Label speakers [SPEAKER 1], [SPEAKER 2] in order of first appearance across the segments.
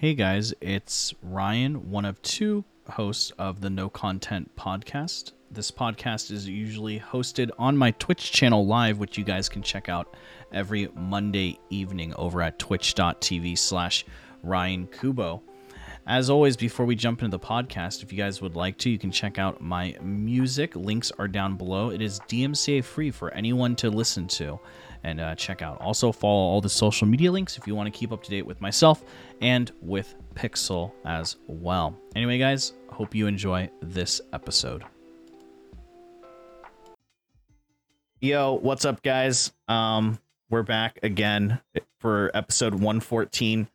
[SPEAKER 1] Hey guys, it's Ryan, one of two hosts of the No Content podcast. This podcast is usually hosted on my Twitch channel live, which you guys can check out every Monday evening over at twitch.tv slash Ryan Kubo. As always, before we jump into the podcast, if you guys would like to, you can check out my music. Links are down below. It is DMCA free for anyone to listen to and uh, check out. Also, follow all the social media links if you want to keep up to date with myself and with Pixel as well. Anyway, guys, hope you enjoy this episode. Yo, what's up, guys? Um, we're back again for episode 114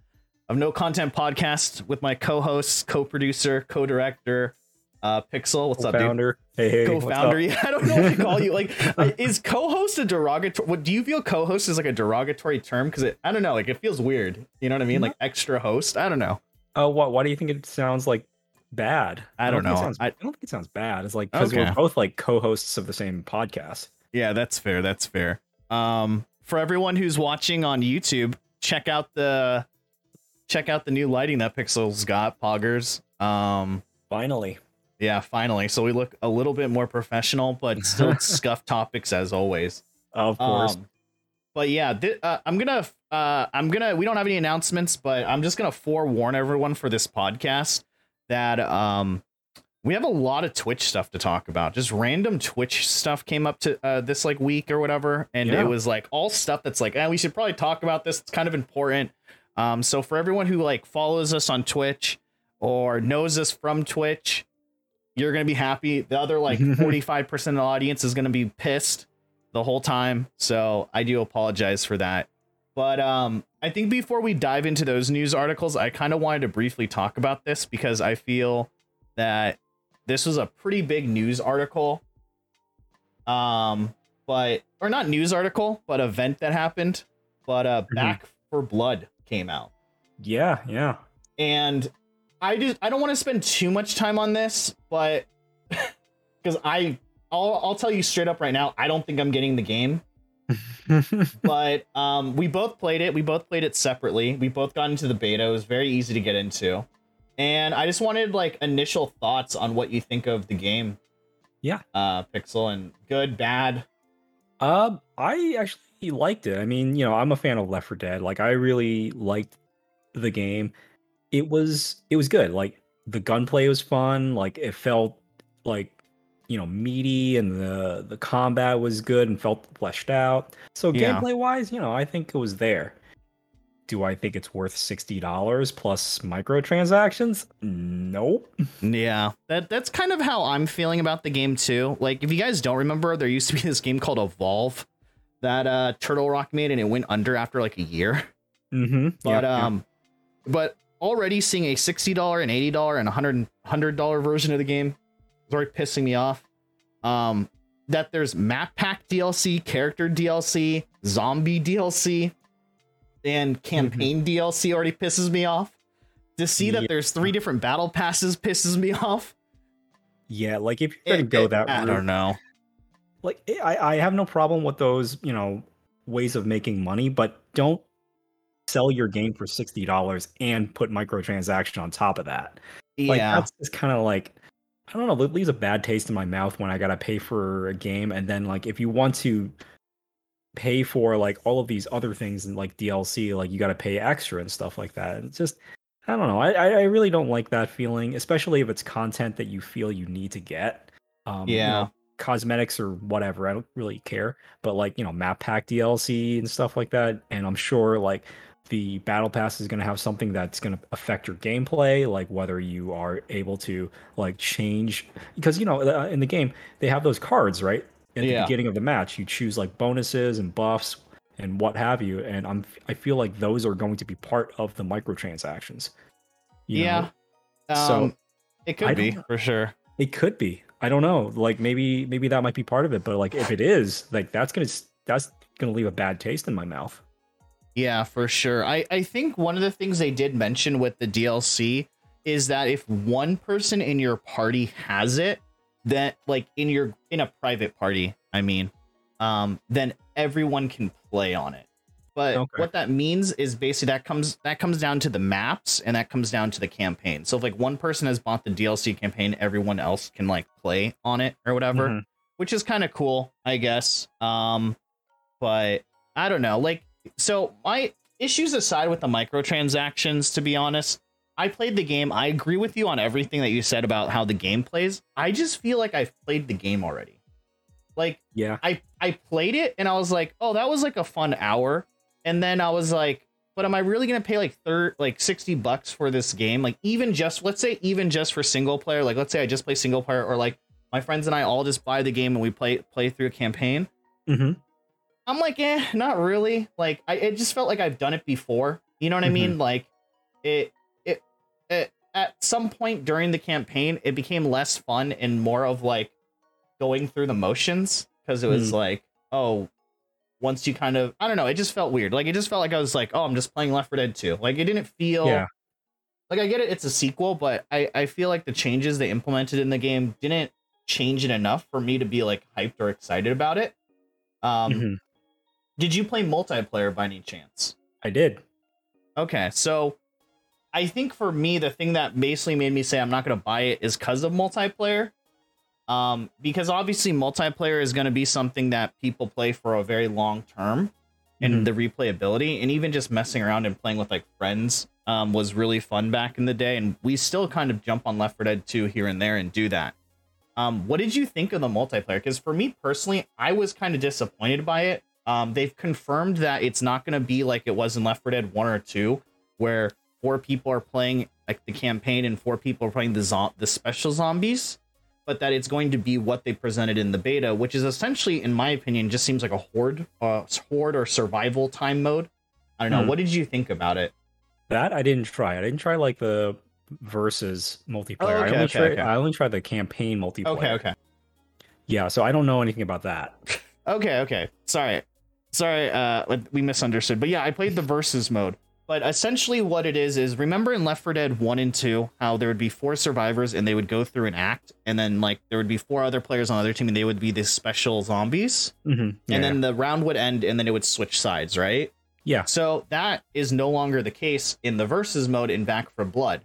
[SPEAKER 1] of No Content Podcast with my co-host, co-producer, co-director, uh, Pixel. What's up, dude?
[SPEAKER 2] Co-founder. Hey, hey,
[SPEAKER 1] Co-founder.
[SPEAKER 2] up?
[SPEAKER 1] Yeah, I don't know what to call you. Like, is co-host a derogatory? What do you feel co-host is like a derogatory term? Because it, I don't know. Like, it feels weird. You know what I mean? Like extra host. I don't know.
[SPEAKER 2] Oh, what? Why do you think it sounds like bad?
[SPEAKER 1] I don't
[SPEAKER 2] think it
[SPEAKER 1] know.
[SPEAKER 2] sounds-
[SPEAKER 1] I-
[SPEAKER 2] I, don't think it sounds bad. It's like because
[SPEAKER 1] Okay.
[SPEAKER 2] we're both like co-hosts of the same podcast.
[SPEAKER 1] Yeah, that's fair. That's fair. Um, for everyone who's watching on YouTube, check out the check out the new lighting that Pixel's got, Poggers. Um,
[SPEAKER 2] Finally,
[SPEAKER 1] yeah, finally. So we look a little bit more professional, but still scuff topics as always.
[SPEAKER 2] of course.
[SPEAKER 1] Um, but yeah, thi- uh, I'm gonna, uh, I'm gonna. We don't have any announcements, but I'm just gonna forewarn everyone for this podcast that um, we have a lot of Twitch stuff to talk about. Just random Twitch stuff came up to uh, this like week or whatever, and
[SPEAKER 2] Yeah.
[SPEAKER 1] it was like all stuff that's like, eh, we should probably talk about this. It's kind of important. Um, so for everyone who like follows us on Twitch or knows us from Twitch, you're gonna be happy. The other like 45% of the audience is gonna be pissed the whole time. So I do apologize for that. But um, I think before we dive into those news articles, I kind of wanted to briefly talk about this because I feel that this was a pretty big news article. Um, but or not news article, but event that happened. But uh,
[SPEAKER 2] Mhm.
[SPEAKER 1] Back 4 Blood came out
[SPEAKER 2] yeah, yeah.
[SPEAKER 1] and I just I don't want to spend too much time on this, but because I I'll I'll tell you straight up right now, I don't think I'm getting the game. But um, we both played it. We both played it separately. We both got into the beta. It was very easy to get into, and I just wanted like initial thoughts on what you think of the game.
[SPEAKER 2] Yeah.
[SPEAKER 1] Uh, Pixel and good, bad.
[SPEAKER 2] Um, I actually liked it. I mean, you know, I'm a fan of Left 4 Dead. Like, I really liked the game. It was it was good. Like the gunplay was fun. Like it felt like you know meaty, and the the combat was good and felt fleshed out. So
[SPEAKER 1] Yeah.
[SPEAKER 2] gameplay wise, you know, I think it was there. Do I think it's worth sixty dollars plus microtransactions? Nope.
[SPEAKER 1] Yeah, that that's kind of how I'm feeling about the game too. Like, if you guys don't remember, there used to be this game called Evolve that uh, Turtle Rock made, and it went under after like a year.
[SPEAKER 2] Mm-hmm.
[SPEAKER 1] But um, but already seeing a sixty dollar and eighty dollar and a hundred hundred dollar version of the game is already pissing me off. Um, that there's map pack DLC, character DLC, zombie DLC, and campaign DLC already pisses me off. To see that there's three different battle passes pisses me off.
[SPEAKER 2] yeah, like if you're gonna
[SPEAKER 1] It-
[SPEAKER 2] go
[SPEAKER 1] it-
[SPEAKER 2] that
[SPEAKER 1] I
[SPEAKER 2] route,
[SPEAKER 1] don't know.
[SPEAKER 2] Like eh, I, I have no problem with those you know ways of making money but don't sell your game for $60 and put microtransaction on top of that. Like
[SPEAKER 1] yeah,
[SPEAKER 2] that's just kind of like i don't know it leaves a bad taste in my mouth when i gotta pay for a game and then like if you want to pay for like all of these other things and like dlc like you gotta pay extra and stuff like that. It's just i don't know i i really don't like that feeling especially if it's content that you feel you need to get. Um you
[SPEAKER 1] Yeah.
[SPEAKER 2] know, cosmetics or whatever. I don't really care. But like, you know, map pack DLC and stuff like that. And I'm sure like the battle pass is going to have something that's going to affect your gameplay, like whether you are able to like change because you know uh, in the game they have those cards right at
[SPEAKER 1] Yeah.
[SPEAKER 2] the beginning of the match. You choose like bonuses and buffs and what have you. And I'm I feel like those are going to be part of the microtransactions. you know?
[SPEAKER 1] yeah.
[SPEAKER 2] so,
[SPEAKER 1] Um, it could be for sure.
[SPEAKER 2] It could be. I don't know. Like maybe maybe that might be part of it, but like if it is, like that's gonna that's gonna leave a bad taste in my mouth.
[SPEAKER 1] Yeah, for sure. I, I think one of the things they did mention with the DLC is that if one person in your party has it, that like in your in a private party, I mean, um, then everyone can play on it. But
[SPEAKER 2] Okay.
[SPEAKER 1] what that means is basically that comes that comes down to the maps and that comes down to the campaign. So if like one person has bought the DLC campaign, everyone else can like play on it or whatever,
[SPEAKER 2] Mhm.
[SPEAKER 1] which is kind of cool, I guess. Um, but I don't know. Like, so my issues aside with the microtransactions, to be honest, I played the game. I agree with you on everything that you said about how the game plays. I just feel like I've played the game already. Like
[SPEAKER 2] Yeah.
[SPEAKER 1] I I played it and I was like, oh, that was like a fun hour. And then I was like, but am I really gonna pay like third like 60 bucks for this game? Like even just let's say even just for single player, like let's say I just play single player or like my friends and I all just buy the game and we play play through a campaign.
[SPEAKER 2] Mm-hmm.
[SPEAKER 1] I'm like, eh, not really. Like I it just felt like I've done it before. You know what I mean? Like it, it it at some point during the campaign, it became less fun and more of like going through the motions because it was
[SPEAKER 2] Hmm.
[SPEAKER 1] like, oh, once you kind of I don't know, it just felt weird. Like it just felt like I was like, oh, I'm just playing Left 4 Dead 2. Like it didn't feel
[SPEAKER 2] Yeah.
[SPEAKER 1] like I get it, it's a sequel, but I I feel like the changes they implemented in the game didn't change it enough for me to be like hyped or excited about it. Um,
[SPEAKER 2] Mhm.
[SPEAKER 1] did you play multiplayer by any chance?
[SPEAKER 2] I did.
[SPEAKER 1] Okay, so I think for me, the thing that basically made me say I'm not going to buy it is because of multiplayer. Um, because obviously multiplayer is going to be something that people play for a very long term, and the replayability, and even just messing around and playing with like friends, um, was really fun back in the day, and we still kind of jump on Left 4 Dead 2 here and there and do that. Um, what did you think of the multiplayer? Because for me personally, I was kind of disappointed by it. Um, they've confirmed that it's not going to be like it was in Left 4 Dead 1 or 2, where four people are playing like the campaign and four people are playing the zo- the special zombies, but that it's going to be what they presented in the beta, which is essentially, in my opinion, just seems like a horde, uh, horde or survival time mode. I don't know.
[SPEAKER 2] Hmm.
[SPEAKER 1] What did you think about it?
[SPEAKER 2] That I didn't try. I didn't try like the versus multiplayer.
[SPEAKER 1] Oh,
[SPEAKER 2] I only
[SPEAKER 1] okay,
[SPEAKER 2] tried
[SPEAKER 1] okay.
[SPEAKER 2] I only tried the campaign multiplayer.
[SPEAKER 1] Okay, okay.
[SPEAKER 2] Yeah, so I don't know anything about that.
[SPEAKER 1] Okay, okay. Sorry. Sorry, uh we misunderstood. But yeah, I played the versus mode. But essentially what it is is remember in Left 4 Dead 1 and 2 how there would be four survivors and they would go through an act and then like there would be four other players on the other team and they would be the special zombies
[SPEAKER 2] Mm-hmm. Yeah,
[SPEAKER 1] and then the round would end and then it would switch sides, right?
[SPEAKER 2] yeah.
[SPEAKER 1] So that is no longer the case in the versus mode in Back 4 Blood.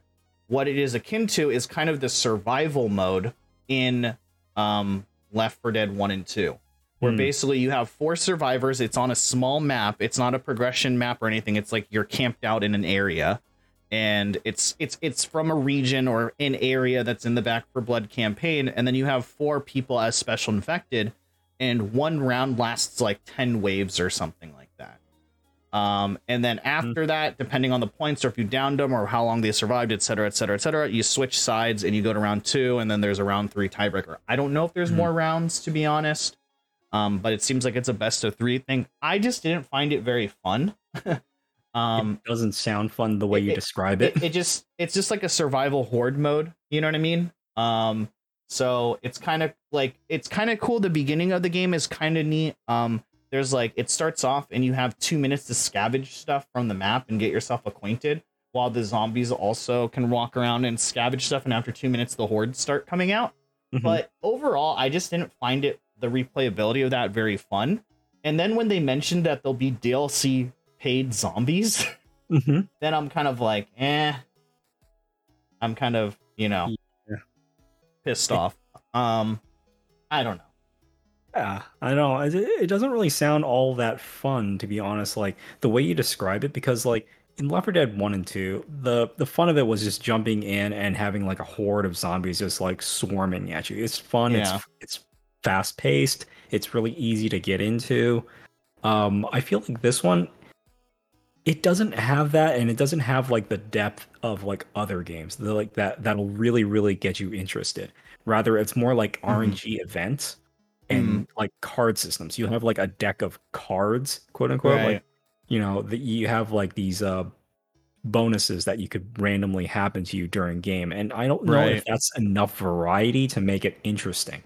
[SPEAKER 1] What it is akin to is kind of the survival mode in um, Left 4 Dead 1 and 2, where
[SPEAKER 2] Hmm.
[SPEAKER 1] basically you have four survivors. It's on a small map. It's not a progression map or anything. It's like you're camped out in an area. And it's it's it's from a region or an area that's in the Back 4 Blood campaign, and then you have four people as special infected, and one round lasts like ten waves or something like that. Um, and then after that, depending on the points or if you downed them or how long they survived, et cetera, et cetera, et cetera, you switch sides and you go to round two, and then there's a round three tiebreaker. I don't know if there's
[SPEAKER 2] Mhm.
[SPEAKER 1] more rounds to be honest, um, but it seems like it's a best of three thing. I just didn't find it very fun. um,
[SPEAKER 2] it doesn't sound fun the way
[SPEAKER 1] it-
[SPEAKER 2] you describe it.
[SPEAKER 1] it, it just it's just like a survival horde mode you know what i mean um so it's kind of like it's kind of cool the beginning of the game is kind of neat um there's like it starts off and you have two minutes to scavenge stuff from the map and get yourself acquainted while the zombies also can walk around and scavenge stuff and after two minutes the hordes start coming out
[SPEAKER 2] Mhm.
[SPEAKER 1] but overall i just didn't find it the replayability of that very fun and then when they mentioned that there'll be dlc paid zombies
[SPEAKER 2] Mhm.
[SPEAKER 1] then I'm kind of like, eh. I'm kind of, you know,
[SPEAKER 2] Yeah.
[SPEAKER 1] pissed off. Um, I don't know.
[SPEAKER 2] Yeah, I know. It, it doesn't really sound all that fun, to be honest. Like the way you describe it, because like in Left 4 Dead One and Two, the the fun of it was just jumping in and having like a horde of zombies just like swarming at you. It's fun.
[SPEAKER 1] Yeah.
[SPEAKER 2] It's it's fast paced. It's really easy to get into. Um, I feel like this one, it doesn't have that, and it doesn't have like the depth of like other games. The like that that'll really really get you interested. Rather, it's more like. RNG events and like card systems. You have like a deck of cards, quote unquote.
[SPEAKER 1] Right.
[SPEAKER 2] Like you know, that you have like these uh bonuses that you could randomly happen to you during game. And I don't know
[SPEAKER 1] Right.
[SPEAKER 2] if that's enough variety to make it interesting.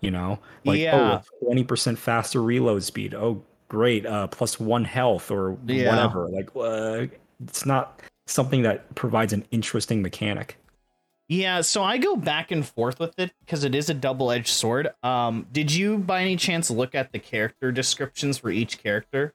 [SPEAKER 2] You know, like
[SPEAKER 1] Yeah.
[SPEAKER 2] oh, twenty percent faster reload speed. Oh, great, uh, plus one health or
[SPEAKER 1] Yeah.
[SPEAKER 2] whatever. Like, uh, it's not something that provides an interesting mechanic.
[SPEAKER 1] Yeah, so I go back and forth with it because it is a double-edged sword. Um, did you by any chance look at the character descriptions for each character?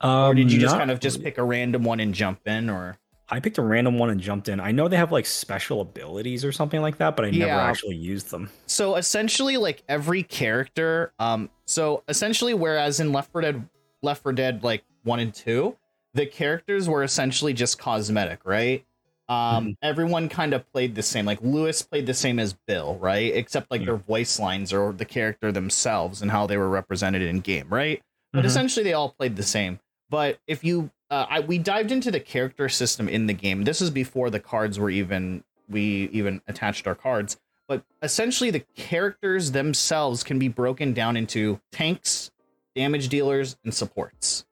[SPEAKER 2] Um,
[SPEAKER 1] or did you just kind of just pick a random one and jump in or
[SPEAKER 2] I picked a random one and jumped in. I know they have like special abilities or something like that, but I never actually used them.
[SPEAKER 1] so essentially like every character um so essentially whereas in left 4 dead left 4 dead like 1 and 2 the characters were essentially just cosmetic right um
[SPEAKER 2] Mhm.
[SPEAKER 1] everyone kind of played the same like lewis played the same as bill right except like
[SPEAKER 2] Yeah.
[SPEAKER 1] their voice lines or the character themselves and how they were represented in game right but
[SPEAKER 2] Mhm.
[SPEAKER 1] essentially they all played the same but if you uh, I, we dived into the character system in the game. This is before the cards were even we even attached our cards. But essentially the characters themselves can be broken down into tanks damage dealers and supports.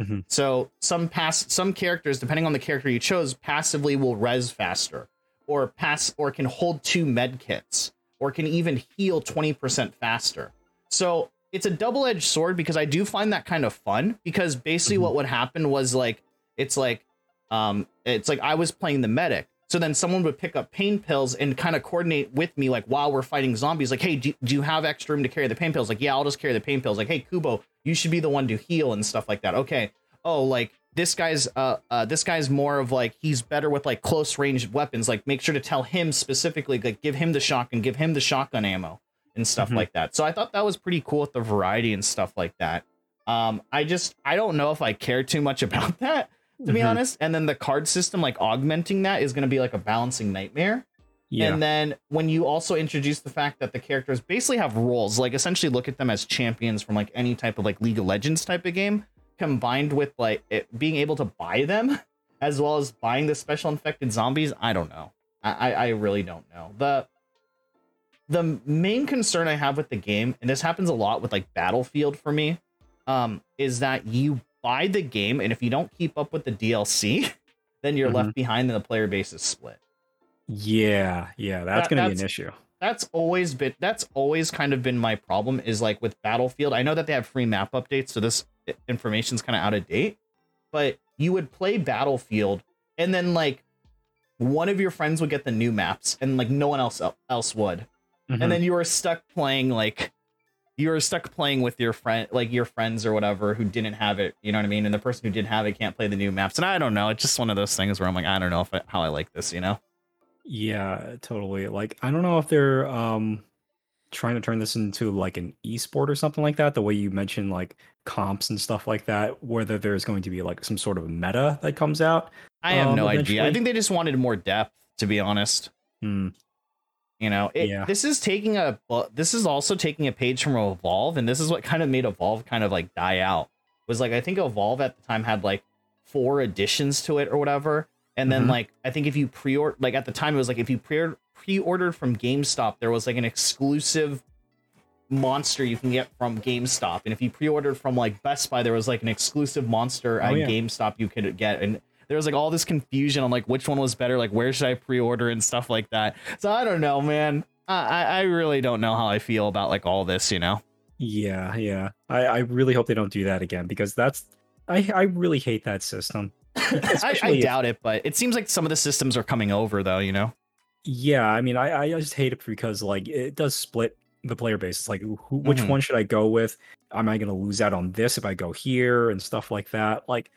[SPEAKER 2] Mhm.
[SPEAKER 1] so some pass some characters depending on the character you chose passively will res faster or pass or can hold two med kits or can even heal 20% faster. So it's a double-edged sword because i do find that kind of fun because basically
[SPEAKER 2] Mhm.
[SPEAKER 1] what would happen was like it's like um it's like i was playing the medic. So then someone would pick up pain pills and kind of coordinate with me like while we're fighting zombies like hey do, do you have extra room to carry the pain pills? Like yeah i'll just carry the pain pills. Like hey kubo you should be the one to heal and stuff like that. Okay. Oh like this guy's uh, uh this guy's more of like he's better with like close range weapons. Like make sure to tell him specifically like give him the shotgun give him the shotgun ammo and stuff
[SPEAKER 2] Mhm.
[SPEAKER 1] like that so i thought that was pretty cool with the variety and stuff like that um i just i don't know if i care too much about that to be
[SPEAKER 2] Mhm.
[SPEAKER 1] honest and then the card system like augmenting that is going to be like a balancing nightmare
[SPEAKER 2] Yeah.
[SPEAKER 1] and then when you also introduce the fact that the characters basically have roles, like essentially look at them as champions from like any type of like League of Legends type of game, combined with like it being able to buy them as well as buying the special infected zombies, I don't know. I, I I really don't know. The the main concern I have with the game, and this happens a lot with like Battlefield for me, um, is that you buy the game and if you don't keep up with the DLC, then you're left behind and the player base is split.
[SPEAKER 2] yeah, yeah, that's
[SPEAKER 1] That-
[SPEAKER 2] gonna be an issue.
[SPEAKER 1] that's always been that's always kind of been my problem is like with battlefield i know that they have free map updates so this information's kind of out of date but you would play battlefield and then like one of your friends would get the new maps and like no one else else would
[SPEAKER 2] Mhm.
[SPEAKER 1] and then you were stuck playing like you were stuck playing with your friend like your friends or whatever who didn't have it you know what i mean and the person who did have it can't play the new maps and i don't know it's just one of those things where i'm like i don't know if I, how i like this you know
[SPEAKER 2] Yeah, totally. Like I don't know if they're um trying to turn this into like an esport or something like that, the way you mentioned like comps and stuff like that, whether there's going to be like some sort of meta that comes out.
[SPEAKER 1] i have
[SPEAKER 2] Um,
[SPEAKER 1] no idea i think they just wanted more depth to be honest
[SPEAKER 2] Hmm.
[SPEAKER 1] You know, it,
[SPEAKER 2] Yeah.
[SPEAKER 1] this is taking a this is also taking a page from Evolve, and this is what kind of made Evolve kind of like die out. Was like I think Evolve at the time had like four additions to it or whatever, and then
[SPEAKER 2] Mhm.
[SPEAKER 1] like I think if you pre-order like at the time it was like if you pre pre-ordered from GameStop, there was like an exclusive monster you can get from GameStop, and if you pre-ordered from like Best Buy, there was like an exclusive monster at
[SPEAKER 2] Oh, yeah.
[SPEAKER 1] GameStop you could get, and there was like all this confusion on like which one was better, like where should I pre-order and stuff like that. So I don't know, man. I I really don't know how I feel about like all this, you know.
[SPEAKER 2] Yeah, yeah. I, I really hope they don't do that again because that's I, I really hate that system.
[SPEAKER 1] I, I
[SPEAKER 2] Especially if-
[SPEAKER 1] doubt it, but it seems like some of the systems are coming over, though. You know.
[SPEAKER 2] Yeah, I mean, I, I just hate it because like it does split the player base. It's like, who, which
[SPEAKER 1] Mhm.
[SPEAKER 2] one should I go with? Am I going to lose out on this if I go here and stuff like that? Like,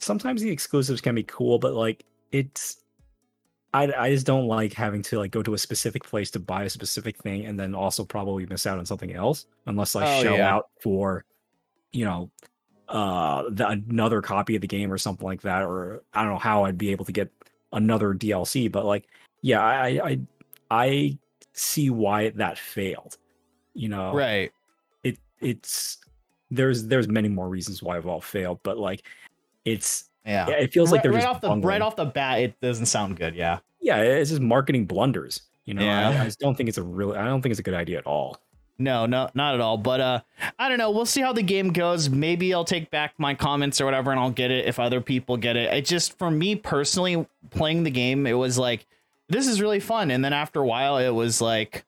[SPEAKER 2] sometimes the exclusives can be cool, but like it's, I I just don't like having to like go to a specific place to buy a specific thing and then also probably miss out on something else unless I
[SPEAKER 1] Oh,
[SPEAKER 2] shell
[SPEAKER 1] yeah.
[SPEAKER 2] out for, you know, uh the, another copy of the game or something like that or i don't know how i'd be able to get another dlc but like yeah i i i see why that failed you know
[SPEAKER 1] Right.
[SPEAKER 2] it it's there's there's many more reasons why evolve failed but like it's
[SPEAKER 1] Yeah.
[SPEAKER 2] yeah, it feels like they're
[SPEAKER 1] right
[SPEAKER 2] just
[SPEAKER 1] off the right off the bat, it doesn't sound good. Yeah.
[SPEAKER 2] yeah it's just marketing blunders you know
[SPEAKER 1] Yeah.
[SPEAKER 2] I, I just don't think it's a really i don't think it's a good idea at all
[SPEAKER 1] No, no, not at all. But uh, I don't know. We'll see how the game goes. Maybe I'll take back my comments or whatever, and I'll get it if other people get it. It just for me personally, playing the game, it was like this is really fun, and then after a while, it was like.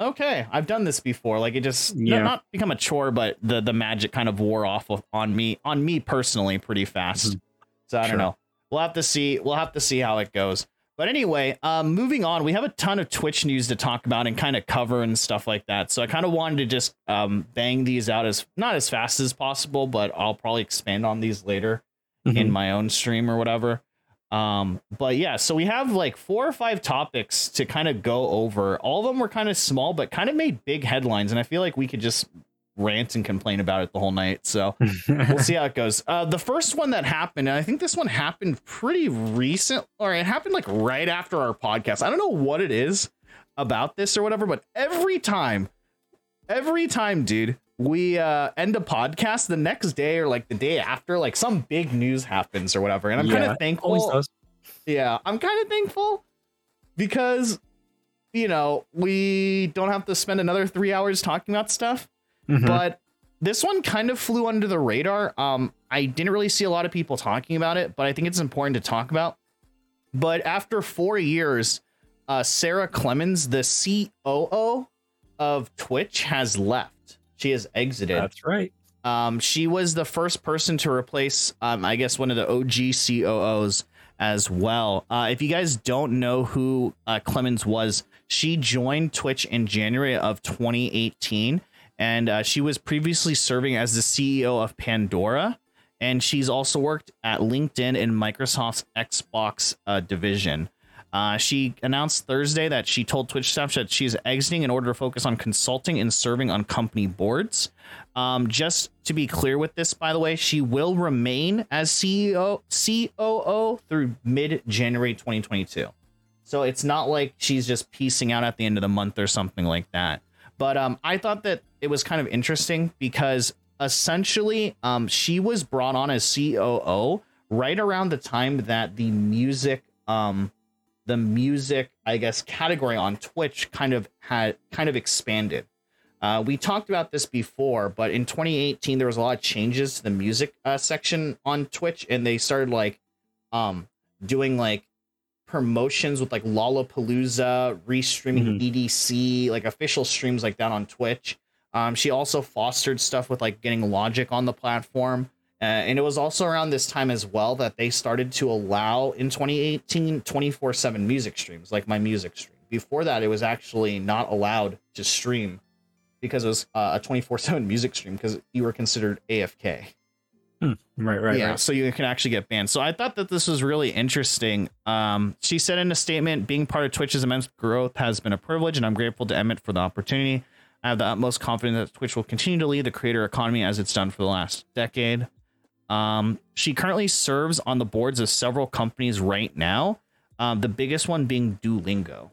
[SPEAKER 1] Okay, I've done this before. Like it just not-
[SPEAKER 2] Yeah.
[SPEAKER 1] not become a chore, but the the magic kind of wore off of, on me on me personally pretty fast.
[SPEAKER 2] Mhm.
[SPEAKER 1] So I don't know. We'll have to see. We'll have to see how it goes. But anyway, um, moving on, we have a ton of Twitch news to talk about and kind of cover and stuff like that. So I kind of wanted to just um, bang these out as not as fast as possible, but I'll probably expand on these later mm-hmm. in my own stream or whatever. Um, but yeah, so we have like four or five topics to kind of go over. All of them were kind of small, but kind of made big headlines, and I feel like we could just rant and complain about it the whole night. So we'll see how it goes. Uh, the first one that happened, and I think this one happened pretty recent, or it happened like right after our podcast. I don't know what it is about this or whatever, but every time, every time, dude, we uh, end a podcast the next day or like the day after, like some big news happens or whatever. And I'm yeah, kind of thankful. Yeah, I'm kind of thankful because, you know, we don't have to spend another three hours talking about stuff. Mm-hmm. But this one kind of flew under the radar. Um, I didn't really see a lot of people talking about it, but I think it's important to talk about. But after four years, uh, Sara Clemens, the COO of Twitch, has left. She has exited.
[SPEAKER 2] That's right.
[SPEAKER 1] Um, she was the first person to replace, um, I guess, one of the OG COOs as well. Uh, if you guys don't know who uh, Clemens was, she joined Twitch in January of 2018, and uh, she was previously serving as the CEO of Pandora. And she's also worked at LinkedIn in Microsoft's Xbox uh, division. Uh, she announced Thursday that she told Twitch staff that she's exiting in order to focus on consulting and serving on company boards. Um, just to be clear with this, by the way, she will remain as CEO COO through mid January 2022. So it's not like she's just piecing out at the end of the month or something like that. But um, I thought that it was kind of interesting because essentially um, she was brought on as COO right around the time that the music um, the music, I guess, category on Twitch kind of had kind of expanded. Uh, we talked about this before, but in 2018 there was a lot of changes to the music uh, section on Twitch, and they started like um, doing like promotions with like Lollapalooza, restreaming mm-hmm. EDC, like official streams like that on Twitch. Um, she also fostered stuff with like getting Logic on the platform. Uh, and it was also around this time as well that they started to allow in 2018 24 7 music streams, like my music stream. Before that, it was actually not allowed to stream because it was uh, a 24 7 music stream because you were considered AFK.
[SPEAKER 2] Hmm. Right, right,
[SPEAKER 1] yeah.
[SPEAKER 2] Right.
[SPEAKER 1] So you can actually get banned. So I thought that this was really interesting. Um, she said in a statement, being part of Twitch's immense growth has been a privilege, and I'm grateful to Emmett for the opportunity. I have the utmost confidence that Twitch will continue to lead the creator economy as it's done for the last decade. Um, she currently serves on the boards of several companies right now. Um, the biggest one being Duolingo.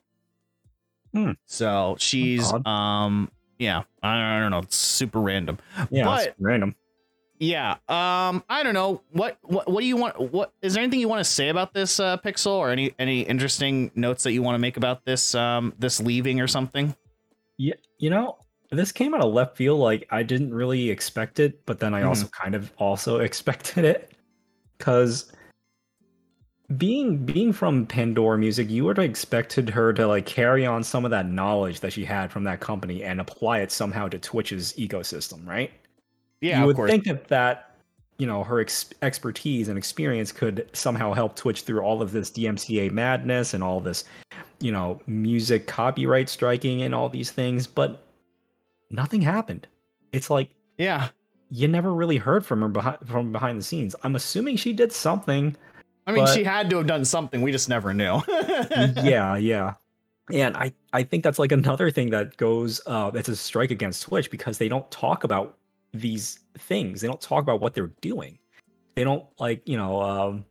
[SPEAKER 2] Hmm.
[SPEAKER 1] So she's um yeah, I don't, I don't know, it's super random.
[SPEAKER 2] Yeah, but, random.
[SPEAKER 1] Yeah. Um, I don't know. What what what do you want what is there anything you want to say about this uh pixel or any any interesting notes that you want to make about this um this leaving or something?
[SPEAKER 2] Yeah, you know, this came out of left field. Like I didn't really expect it, but then I mm-hmm. also kind of also expected it because being being from Pandora Music, you would have expected her to like carry on some of that knowledge that she had from that company and apply it somehow to Twitch's ecosystem, right?
[SPEAKER 1] Yeah,
[SPEAKER 2] you would
[SPEAKER 1] course.
[SPEAKER 2] think that that you know her ex- expertise and experience could somehow help Twitch through all of this DMCA madness and all this, you know, music copyright striking and all these things, but nothing happened. It's like
[SPEAKER 1] yeah,
[SPEAKER 2] you never really heard from her behind from behind the scenes. I'm assuming she did something.
[SPEAKER 1] I mean, but... she had to have done something. We just never knew.
[SPEAKER 2] yeah, yeah. And I, I think that's like another thing that goes uh that's a strike against Twitch because they don't talk about these things. They don't talk about what they're doing. They don't like, you know, um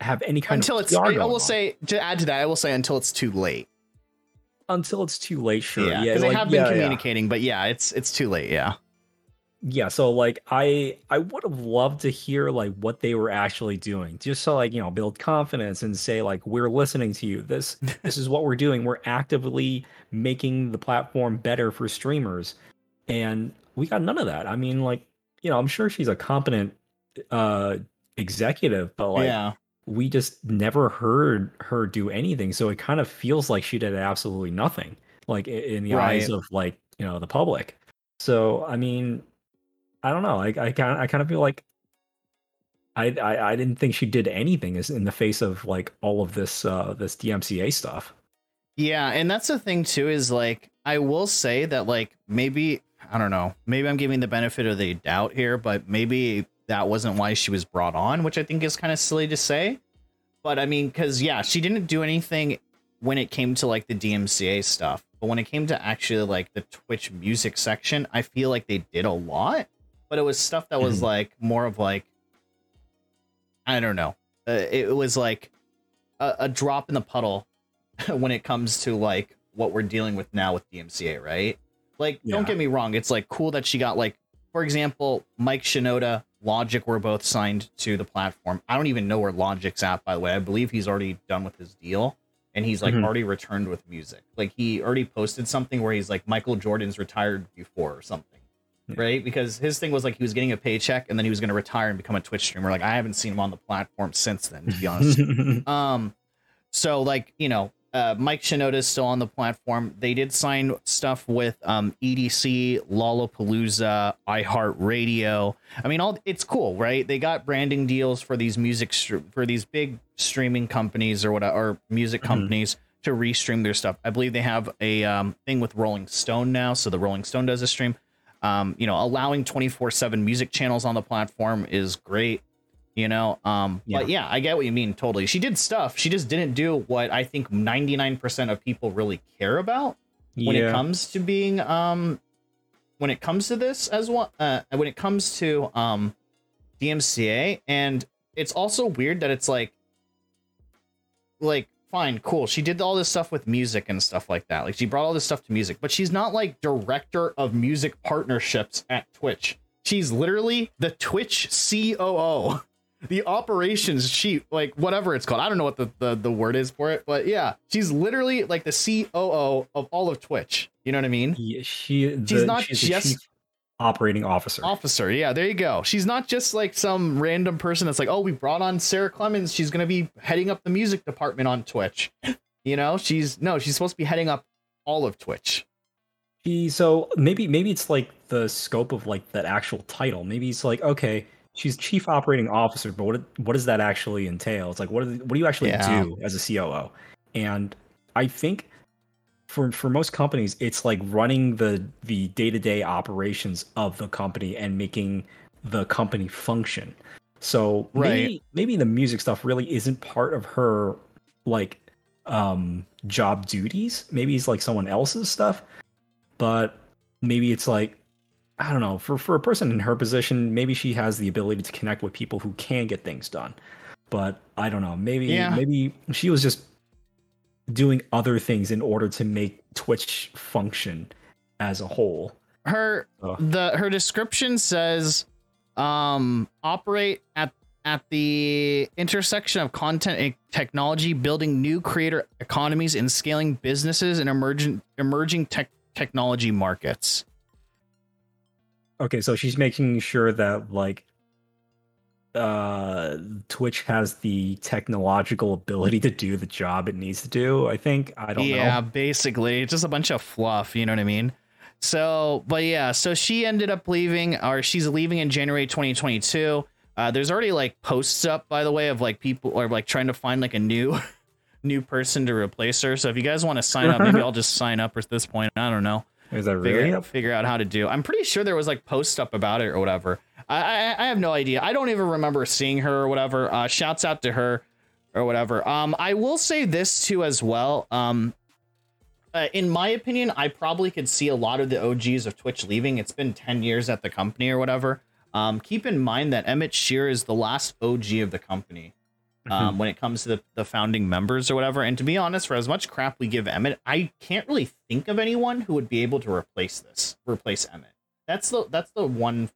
[SPEAKER 2] have any kind
[SPEAKER 1] until
[SPEAKER 2] of
[SPEAKER 1] it's I will on. say to add to that, I will say until it's too late
[SPEAKER 2] until it's too late. Sure,
[SPEAKER 1] yeah, because yeah, like, they have been yeah, communicating, yeah. but yeah, it's it's too late. Yeah,
[SPEAKER 2] yeah. So like, I I would have loved to hear like what they were actually doing, just so like you know build confidence and say like we're listening to you. This this is what we're doing. We're actively making the platform better for streamers, and we got none of that. I mean, like you know, I'm sure she's a competent uh executive, but like. Yeah we just never heard her do anything. So it kind of feels like she did absolutely nothing, like in the right. eyes of like you know the public. So I mean, I don't know. I I kind I kind of feel like I, I I didn't think she did anything is in the face of like all of this uh this DMCA stuff.
[SPEAKER 1] Yeah, and that's the thing too is like I will say that like maybe I don't know, maybe I'm giving the benefit of the doubt here, but maybe that wasn't why she was brought on, which I think is kind of silly to say. But I mean, because yeah, she didn't do anything when it came to like the DMCA stuff. But when it came to actually like the Twitch music section, I feel like they did a lot. But it was stuff that was
[SPEAKER 2] Mhm.
[SPEAKER 1] like more of like, I don't know. Uh, it was like a, a drop in the puddle when it comes to like what we're dealing with now with DMCA, right? Like, don't get me wrong. It's like cool that she got like, for example, Mike Shinoda, Logic were both signed to the platform. I don't even know where Logic's at, by the way. I believe he's already done with his deal and he's like
[SPEAKER 2] Mhm.
[SPEAKER 1] already returned with music. Like he already posted something where he's like Michael Jordan's retired before or something.
[SPEAKER 2] Yeah.
[SPEAKER 1] Right? Because his thing was like he was getting a paycheck and then he was going to retire and become a Twitch streamer. Like I haven't seen him on the platform since then, to be honest. Um, so like you know, uh, Mike Shinoda is still on the platform. They did sign stuff with um EDC, Lollapalooza, iHeartRadio. I mean, all it's cool, right? They got branding deals for these music for these big streaming companies or what or music
[SPEAKER 2] Mhm.
[SPEAKER 1] companies to restream their stuff. I believe they have a um, thing with Rolling Stone now, so the Rolling Stone does a stream. Um, you know, allowing twenty four seven music channels on the platform is great you know? Um
[SPEAKER 2] Yeah.
[SPEAKER 1] but yeah. i get what you mean totally. She did stuff. She just didn't do what i think 99% of people really care about when it comes to being um when it comes to this as well uh when it comes to um dmca and it's also weird that it's like like fine cool. She did all this stuff with music and stuff like that. Like she brought all this stuff to music but she's not like director of music partnerships at twitch. She's literally the twitch coo the operations chief like whatever it's called i don't know what the, the the word is for it but yeah she's literally like the coo of all of twitch. You know what i mean?
[SPEAKER 2] Yeah, she the,
[SPEAKER 1] She's not
[SPEAKER 2] the
[SPEAKER 1] just-
[SPEAKER 2] operating officer.
[SPEAKER 1] officer yeah there you go. She's not just like some random person that's like oh we brought on sara clemens. She's gonna be heading up the music department on twitch. You know she's no she's supposed to be heading up all of twitch.
[SPEAKER 2] She so maybe maybe it's like the scope of like that actual title. Maybe it's like okay, she's chief operating officer, but what what does that actually entail? It's like what do, what do you actually
[SPEAKER 1] Yeah.
[SPEAKER 2] do as a COO? And I think for for most companies, it's like running the the day to day operations of the company and making the company function. So maybe maybe the music stuff really isn't part of her like um job duties. Maybe it's like someone else's stuff but maybe it's like I don't know, for for a person in her position, maybe she has the ability to connect with people who can get things done. But I don't know, maybe
[SPEAKER 1] Yeah.
[SPEAKER 2] maybe she was just doing other things in order to make Twitch function as a whole.
[SPEAKER 1] her the her description says um operate at at the intersection of content and technology building new creator economies and scaling businesses in emerging emerging tech technology markets
[SPEAKER 2] Okay, so she's making sure that like uh Twitch has the technological ability to do the job it needs to do. I think. I don't
[SPEAKER 1] yeah
[SPEAKER 2] know.
[SPEAKER 1] Yeah, basically it's just a bunch of fluff you know what i mean? So but yeah so she ended up leaving or she's leaving in january 2022 uh, there's already like posts up by the way of like people or like trying to find like a new new person to replace her. So if you guys want to sign up maybe i'll just sign up at this point. I don't know
[SPEAKER 2] Is that
[SPEAKER 1] figure,
[SPEAKER 2] really?
[SPEAKER 1] figure out how to do. I'm pretty sure there was like posts up about it or whatever. I, I i have no idea. I don't even remember seeing her or whatever. Uh shouts out to her or whatever. Um i will say this too as well. Um uh, in my opinion i probably could see a lot of the og's of twitch leaving. It's been 10 years at the company or whatever. Um keep in mind that emmett shear is the last og of the company um, when it comes to the, the founding members or whatever. And to be honest, for as much crap we give Emmett, I can't really think of anyone who would be able to replace this, replace Emmett. That's the that's the one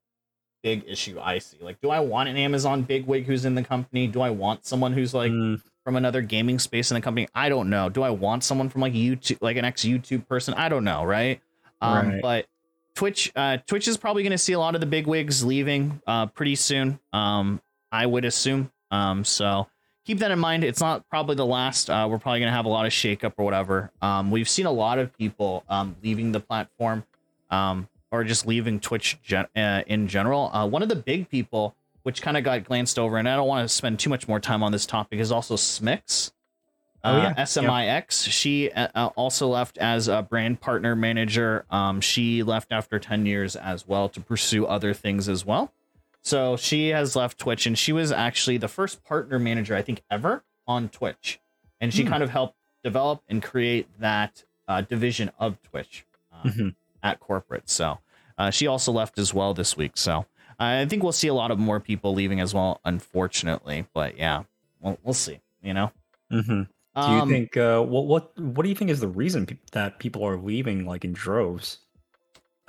[SPEAKER 1] big issue I see. Like, do I want an Amazon bigwig who's in the company? Do I want someone who's like
[SPEAKER 2] Mm,
[SPEAKER 1] from another gaming space in the company? I don't know. Do I want someone from like YouTube, like an ex YouTube person? I don't know, right? Um,
[SPEAKER 2] Right.
[SPEAKER 1] But Twitch, uh, Twitch is probably going to see a lot of the big wigs leaving uh, pretty soon. Um, I would assume. Um, so keep that in mind. It's not probably the last. Uh, we're probably going to have a lot of shakeup or whatever. Um, we've seen a lot of people um, leaving the platform um, or just leaving Twitch gen- uh, in general. Uh, one of the big people which kind of got glanced over, and I don't want to spend too much more time on this topic, is also Smix.
[SPEAKER 2] Oh,
[SPEAKER 1] Uh,
[SPEAKER 2] yeah.
[SPEAKER 1] SMIX. She uh, uh, also left as a brand partner manager. Um, she left after 10 years as well to pursue other things as well. So she has left Twitch, and she was actually the first partner manager, I think, ever on Twitch. And she
[SPEAKER 2] Hmm.
[SPEAKER 1] kind of helped develop and create that uh, division of Twitch uh,
[SPEAKER 2] Mhm.
[SPEAKER 1] at corporate. So uh, she also left as well this week. So I think we'll see a lot of more people leaving as well, unfortunately. But yeah, we'll, we'll see, you know?
[SPEAKER 2] Mhm. Do you
[SPEAKER 1] Um,
[SPEAKER 2] think uh, what what what do you think is the reason pe- that people are leaving like in droves,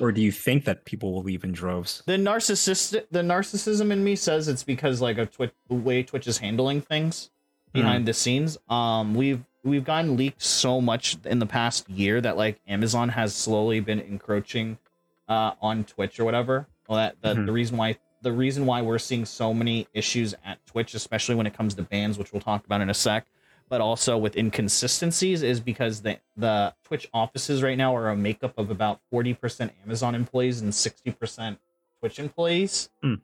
[SPEAKER 2] or do you think that people will leave in droves?
[SPEAKER 1] the narcissistic the narcissism in me says it's because like of Twitch the way Twitch is handling things behind the scenes. Um we've we've gotten leaked so much in the past year that like Amazon has slowly been encroaching uh on Twitch or whatever. Well that the,
[SPEAKER 2] Mhm.
[SPEAKER 1] the reason why the reason why we're seeing so many issues at Twitch, especially when it comes to bans, which we'll talk about in a sec, but also with inconsistencies, is because the the Twitch offices right now are a makeup of about forty percent Amazon employees and sixty percent Twitch employees.
[SPEAKER 2] Interesting.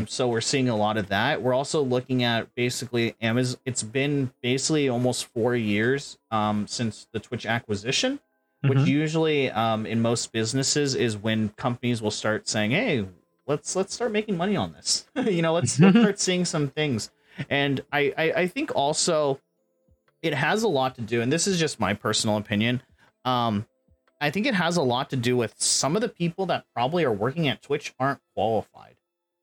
[SPEAKER 1] Um, so we're seeing a lot of that. We're also looking at basically Amazon. It's been basically almost four years um, since the Twitch acquisition, which
[SPEAKER 2] Mhm.
[SPEAKER 1] usually um, in most businesses is when companies will start saying, "Hey, let's let's start making money on this." you know, let's, let's start seeing some things. And I, I I think also it has a lot to do, and this is just my personal opinion. Um, I think it has a lot to do with some of the people that probably are working at Twitch aren't qualified.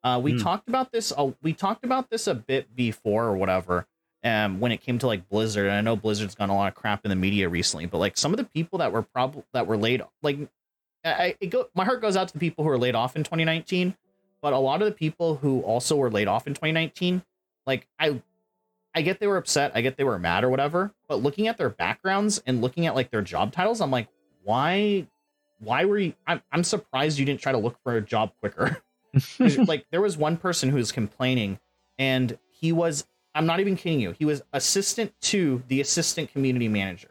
[SPEAKER 1] Uh, we
[SPEAKER 2] Hmm.
[SPEAKER 1] talked about this. Uh, we talked about this a bit before or whatever. Um, when it came to like Blizzard, and I know Blizzard's gotten a lot of crap in the media recently, but like some of the people that were probably that were laid, like, I, go, my heart goes out to the people who were laid off in 2019, but a lot of the people who also were laid off in 2019, like I, I get they were upset, I get they were mad or whatever, but looking at their backgrounds and looking at like their job titles, I'm like, why, why were you? I'm, I'm surprised you didn't try to look for a job quicker. like there was one person who was complaining and he was i'm not even kidding you he was assistant to the assistant community manager.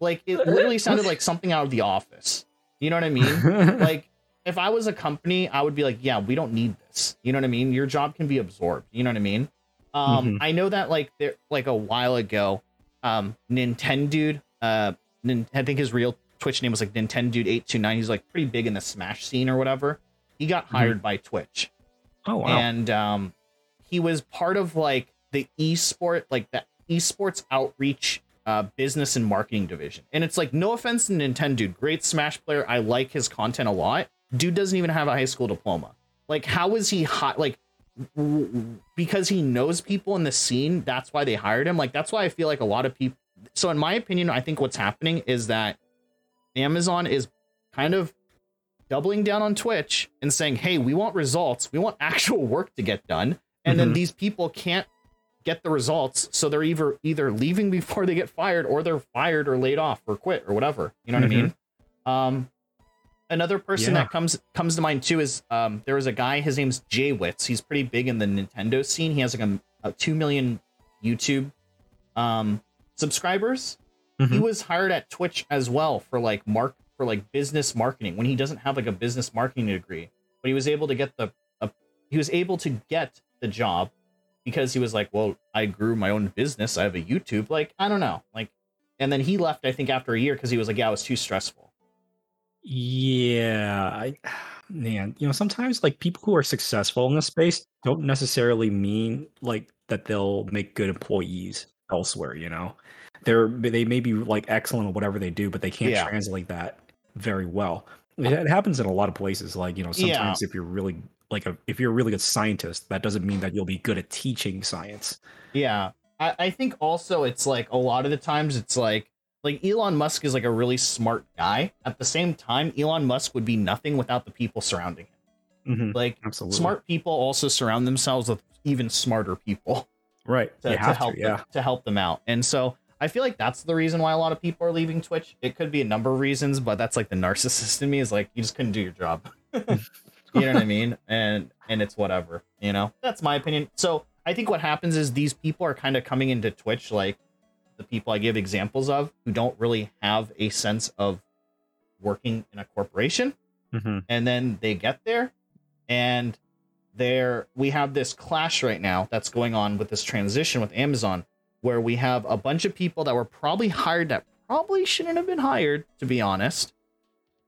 [SPEAKER 1] Like it literally sounded like something out of the office. You know what i mean? Like if i was a company i would be like yeah we don't need this. You know what i mean? Your job can be absorbed. You know what i mean um
[SPEAKER 2] Mhm.
[SPEAKER 1] i know that like there like a while ago um nintendo uh Nin- i think his real twitch name was like nintendo 829 he's like pretty big in the smash scene or whatever. He got hired by twitch.
[SPEAKER 2] Oh wow.
[SPEAKER 1] and um he was part of like the esport like the esports outreach uh business and marketing division. And it's like no offense to nintendo dude great smash player. I like his content a lot. Dude doesn't even have a high school diploma. Like how is he hot like because he knows people in the scene that's why they hired him like that's why i feel like a lot of people so in my opinion i think what's happening is that amazon is kind of doubling down on Twitch and saying, "Hey, we want results. We want actual work to get done." And then
[SPEAKER 2] Mhm.
[SPEAKER 1] these people can't get the results, so they're either either leaving before they get fired or they're fired or laid off or quit or whatever. You know what I mean? Um another person
[SPEAKER 2] Yeah.
[SPEAKER 1] that comes comes to mind too is um there was a guy his name's JWittz. He's pretty big in the Nintendo scene. He has like a, a 2 million YouTube um subscribers he
[SPEAKER 2] Mhm.
[SPEAKER 1] was hired at Twitch as well for like mark for like business marketing when he doesn't have like a business marketing degree, but he was able to get the a, he was able to get the job because he was like, well, I grew my own business. I have a YouTube. Like I don't know, like, and then he left. I think after a year because he was like, yeah, it was too stressful.
[SPEAKER 2] Yeah, I man, you know, sometimes like people who are successful in this space don't necessarily mean like that they'll make good employees elsewhere, you know. They're they may be like excellent at whatever they do, but they can't
[SPEAKER 1] Yeah.
[SPEAKER 2] translate that very well. It, it happens in a lot of places like, you know,
[SPEAKER 1] Yeah.
[SPEAKER 2] sometimes if you're really like a if you're a really good scientist, that doesn't mean that you'll be good at teaching science.
[SPEAKER 1] Yeah, I, I think also it's like a lot of the times it's like like Elon Musk is like a really smart guy. At the same time, Elon Musk would be nothing without the people surrounding him.
[SPEAKER 2] Mhm,
[SPEAKER 1] Like
[SPEAKER 2] Absolutely.
[SPEAKER 1] smart people also surround themselves with even smarter people
[SPEAKER 2] Right.
[SPEAKER 1] to, to help
[SPEAKER 2] to, yeah.
[SPEAKER 1] them, to help them out. And so I feel like that's the reason why a lot of people are leaving Twitch. It could be a number of reasons, but that's like the narcissist in me is like you just couldn't do your job. you know what I mean? And and it's whatever, you know. That's my opinion. So I think what happens is these people are kind of coming into Twitch like the people I give examples of who don't really have a sense of working in a corporation
[SPEAKER 2] Mhm.
[SPEAKER 1] and then they get there and there we have this clash right now that's going on with this transition with Amazon, where we have a bunch of people that were probably hired that probably shouldn't have been hired, to be honest.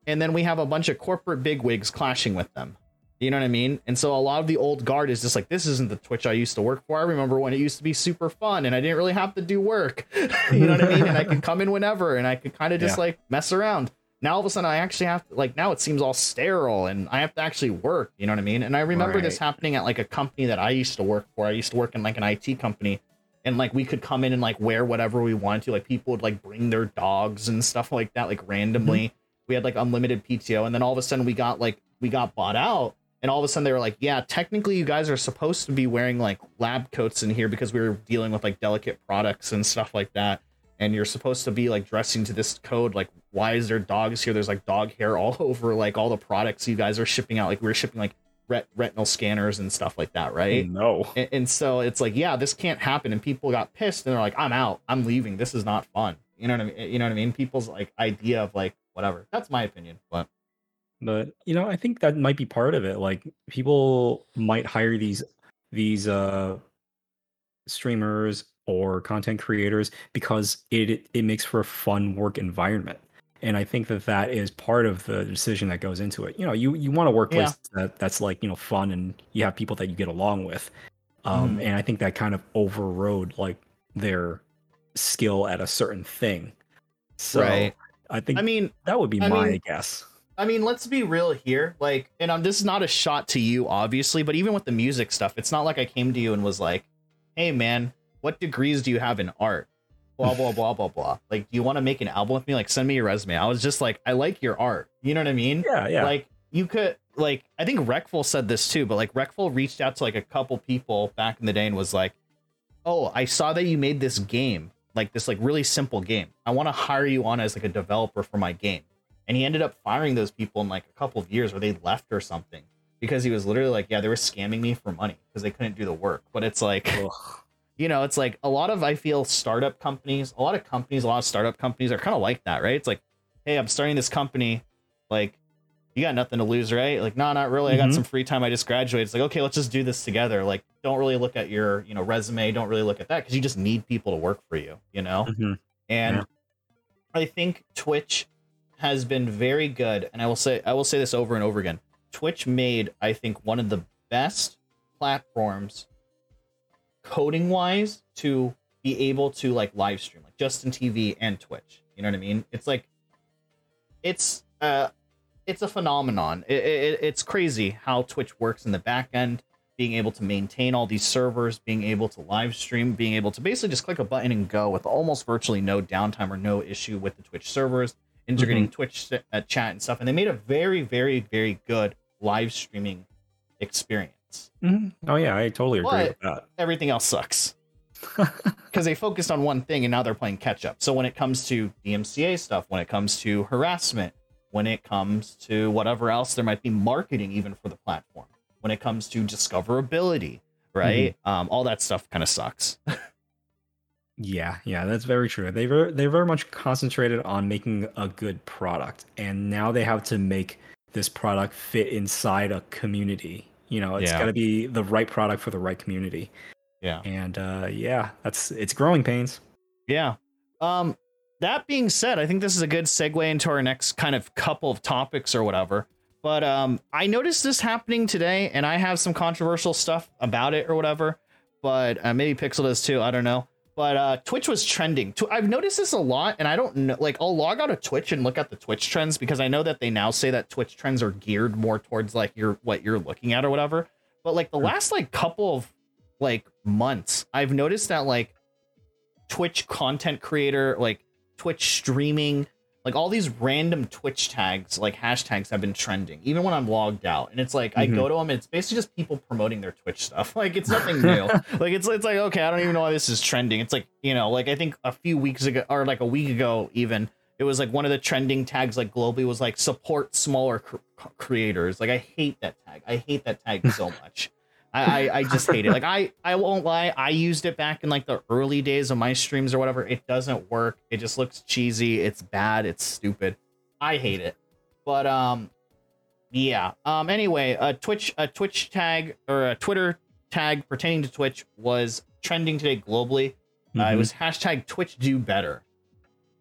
[SPEAKER 1] And then we have a bunch of corporate bigwigs clashing with them. You know what I mean? And so a lot of the old guard is just like, this isn't the Twitch I used to work for. I remember when it used to be super fun and I didn't really have to do work. you know what I mean? And I could come in whenever and I could kind of just
[SPEAKER 2] Yeah.
[SPEAKER 1] like mess around. Now all of a sudden I actually have to like now it seems all sterile and I have to actually work. You know what I mean? And I remember this happening at like a company that I used to work for. I used to work in like an IT company and like we could come in and like wear whatever we wanted to. Like people would like bring their dogs and stuff like that, like randomly. Mm-hmm. We had like unlimited PTO, and then all of a sudden we got like we got bought out, and all of a sudden they were like, yeah, technically you guys are supposed to be wearing like lab coats in here because we were dealing with like delicate products and stuff like that. And you're supposed to be like dressing to this code. Like, why is there dogs here? There's like dog hair all over like all the products you guys are shipping out. Like we're shipping like ret- retinal scanners and stuff like that, right?
[SPEAKER 2] Mm, no.
[SPEAKER 1] And, and so it's like, yeah, this can't happen. And people got pissed and they're like, I'm out. I'm leaving. This is not fun. You know what I mean? You know what I mean? People's like idea of like whatever. That's my opinion. But
[SPEAKER 2] but you know i think that might be part of it like people might hire these these uh streamers or content creators because it it makes for a fun work environment and i think that that is part of the decision that goes into it you know you you want a workplace that that's like you know fun and you have people that you get along with um
[SPEAKER 1] Mhm.
[SPEAKER 2] and i think that kind of overrode like their skill at a certain thing so
[SPEAKER 1] Right.
[SPEAKER 2] i think
[SPEAKER 1] I mean,
[SPEAKER 2] that would be
[SPEAKER 1] I
[SPEAKER 2] my
[SPEAKER 1] mean,
[SPEAKER 2] guess
[SPEAKER 1] I mean, let's be real here. Like, and um, this is not a shot to you, obviously, but even with the music stuff, it's not like I came to you and was like, "Hey, man, what degrees do you have in art?" Blah blah blah blah blah. Like, do you want to make an album with me? Like, send me your resume. I was just like, I like your art. You know what I mean?
[SPEAKER 2] yeah yeah
[SPEAKER 1] Like, you could like, I think Reckful said this too, but like Reckful reached out to like a couple people back in the day and was like, "Oh, I saw that you made this game, like this like really simple game. I want to hire you on as like a developer for my game." And he ended up firing those people in like a couple of years, or they left or something, because he was literally like, "Yeah, they were scamming me for money because they couldn't do the work." But it's like, you know, it's like a lot of I feel startup companies, a lot of companies, a lot of startup companies are kind of like that, right? It's like, hey, I'm starting this company, like, you got nothing to lose, right? Like, no, not really. I got
[SPEAKER 2] Mhm.
[SPEAKER 1] some free time. I just graduated. It's like, okay, let's just do this together. Like, don't really look at your, you know, resume. Don't really look at that because you just need people to work for you, you know.
[SPEAKER 2] Mhm.
[SPEAKER 1] And
[SPEAKER 2] Yeah.
[SPEAKER 1] I think Twitch has been very good, and I will say I will say this over and over again. Twitch made, I think, one of the best platforms coding wise to be able to like live stream, like Justin TV and Twitch. You know what I mean? It's like it's uh it's a phenomenon. It, it, it's crazy how Twitch works in the back end, being able to maintain all these servers, being able to live stream, being able to basically just click a button and go with almost virtually no downtime or no issue with the Twitch servers, integrating Twitch uh, chat and stuff. And they made a very, very, very good live streaming experience.
[SPEAKER 2] Mhm. Oh yeah, I totally agree
[SPEAKER 1] But-
[SPEAKER 2] with that.
[SPEAKER 1] Everything else sucks because they focused on one thing and now they're playing catch up. So when it comes to DMCA stuff, when it comes to harassment, when it comes to whatever else there might be marketing even for the platform, when it comes to discoverability, right? Um, all that stuff kind of sucks.
[SPEAKER 2] Yeah, yeah, that's very true. They very they're very much concentrated on making a good product, and now they have to make this product fit inside a community. You know, it's
[SPEAKER 1] Yeah.
[SPEAKER 2] got to be the right product for the right community.
[SPEAKER 1] Yeah.
[SPEAKER 2] And uh, yeah, that's it's growing pains.
[SPEAKER 1] Yeah. Um, that being said, I think this is a good segue into our next kind of couple of topics or whatever. But um, I noticed this happening today, and I have some controversial stuff about it or whatever. But uh, maybe Pixel does too. I don't know. But uh, Twitch was trending. I've noticed this a lot, and I don't know. Like, I'll log out of Twitch and look at the Twitch trends because I know that they now say that Twitch trends are geared more towards like your what you're looking at or whatever. But like the last like couple of like months, I've noticed that like Twitch content creator, like Twitch streaming, like all these random Twitch tags, like hashtags have been trending, even when I'm logged out. And it's like I
[SPEAKER 2] Mhm.
[SPEAKER 1] go to them, it's basically just people promoting their Twitch stuff. Like it's nothing new. like it's it's like okay, I don't even know why this is trending. It's like you know, like I think a few weeks ago or like a week ago, even it was like one of the trending tags like globally was like support smaller cr- creators. Like I hate that tag. I hate that tag so much. I, I I just hate it. Like I I won't lie. I used it back in like the early days of my streams or whatever. It doesn't work. It just looks cheesy. It's bad. It's stupid. I hate it. But um, yeah. Um. Anyway, a Twitch a Twitch tag or a Twitter tag pertaining to Twitch was trending today globally. Uh, it
[SPEAKER 2] Mhm.
[SPEAKER 1] was hashtag Twitch do better,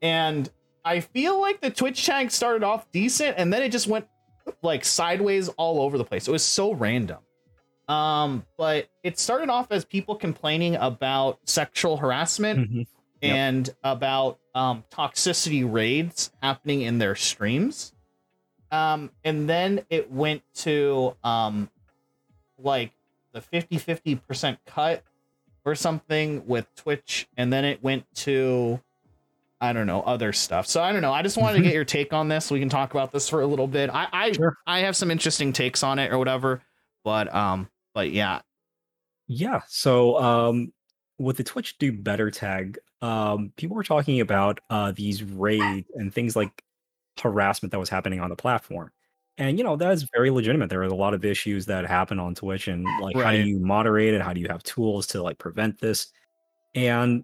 [SPEAKER 1] and I feel like the Twitch tag started off decent, and then it just went like sideways all over the place. It was so random. Um, but it started off as people complaining about sexual harassment
[SPEAKER 2] Mhm. Yep.
[SPEAKER 1] and about um, toxicity raids happening in their streams. Um, and then it went to um, like the 50 50% cut or something with Twitch. And then it went to, I don't know, other stuff. So I don't know. I just wanted to get your take on this. We can talk about this for a little bit. I, I,
[SPEAKER 2] Sure.
[SPEAKER 1] I have some interesting takes on it or whatever. But, um, but yeah,
[SPEAKER 2] Yeah. So um with the Twitch do better tag, um, people were talking about uh these raids and things like harassment that was happening on the platform. And you know, that is very legitimate. There are a lot of issues that happen on Twitch and like how do you moderate it? How do you have tools to like prevent this? And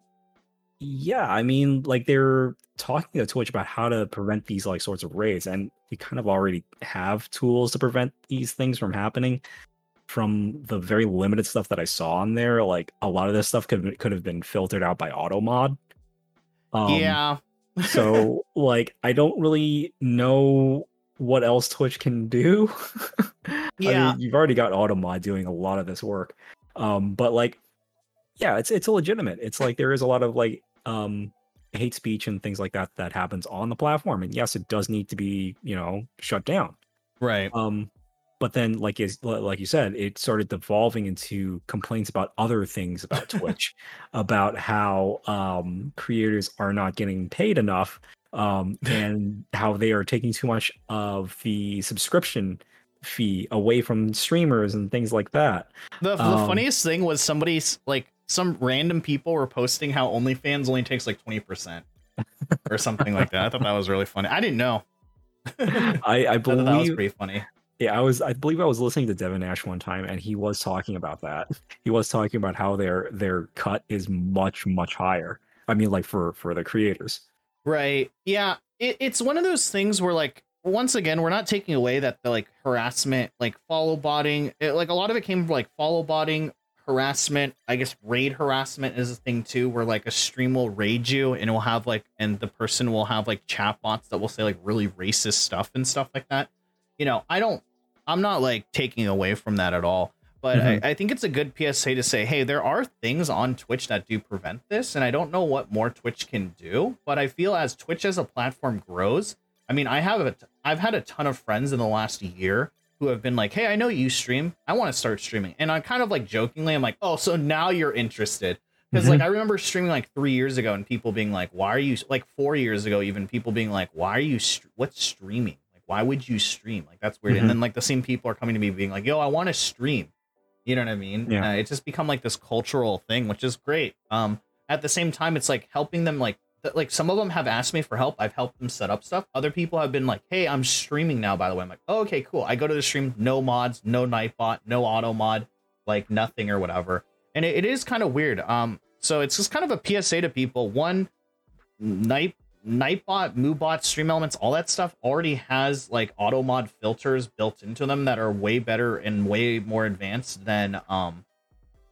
[SPEAKER 2] yeah, I mean, like they're talking to Twitch about how to prevent these like sorts of raids, and we kind of already have tools to prevent these things from happening. From the very limited stuff that I saw on there, like a lot of this stuff could could have been filtered out by AutoMod. Um,
[SPEAKER 1] yeah.
[SPEAKER 2] so like I don't really know what else Twitch can do. I
[SPEAKER 1] Yeah.
[SPEAKER 2] mean, you've already got AutoMod doing a lot of this work. Um, but like, yeah, it's it's legitimate. It's like there is a lot of like um hate speech and things like that that happens on the platform, and yes, it does need to be you know shut down.
[SPEAKER 1] Right.
[SPEAKER 2] Um, but then like is like you said, it started devolving into complaints about other things about Twitch, about how um creators are not getting paid enough, um, and how they are taking too much of the subscription fee away from streamers and things like that.
[SPEAKER 1] The, the
[SPEAKER 2] Um,
[SPEAKER 1] funniest thing was somebody's like some random people were posting how OnlyFans only takes like 20% or something like that. I thought that was really funny. I didn't know. I
[SPEAKER 2] I, I
[SPEAKER 1] that was pretty funny.
[SPEAKER 2] Yeah, I was. I believe I was listening to Devin Nash one time, and he was talking about that. He was talking about how their their cut is much much higher. I mean, like for for the creators.
[SPEAKER 1] Right. Yeah. It, it's one of those things where like once again we're not taking away that the like harassment, like follow botting, it, like a lot of it came from like follow botting harassment. I guess raid harassment is a thing too, where like a stream will raid you and it will have like and the person will have like chat bots that will say like really racist stuff and stuff like that. You know, I don't I'm not like taking away from that at all. But
[SPEAKER 2] Mhm.
[SPEAKER 1] I, I think it's a good PSA to say, hey, there are things on Twitch that do prevent this, and I don't know what more Twitch can do. But I feel as Twitch as a platform grows, I mean, I have a, I've had a ton of friends in the last year who have been like, hey, I know you stream, I want to start streaming, and I'm kind of like jokingly, I'm like, oh, so now you're interested. Because like I remember streaming like three years ago, and people being like, "Why are you like four years ago?" Even people being like, "Why are you? St- what's streaming? Why would you stream? Like that's weird."
[SPEAKER 2] Mhm.
[SPEAKER 1] And then like the same people are coming to me being like, "Yo, I want to stream." You know what I mean?
[SPEAKER 2] Yeah.
[SPEAKER 1] Uh, it's just become like this cultural thing, which is great. Um, at the same time, it's like helping them. Like, th- like some of them have asked me for help. I've helped them set up stuff. Other people have been like, "Hey, I'm streaming now." By the way, I'm like, oh, "Okay, cool." I go to the stream, no mods, no Nightbot, no auto mod, like nothing or whatever. And it, it is kind of weird. Um, so it's just kind of a PSA to people. One, Night Nightbot, MooBot, Stream Elements, all that stuff already has like auto mod filters built into them that are way better and way more advanced than um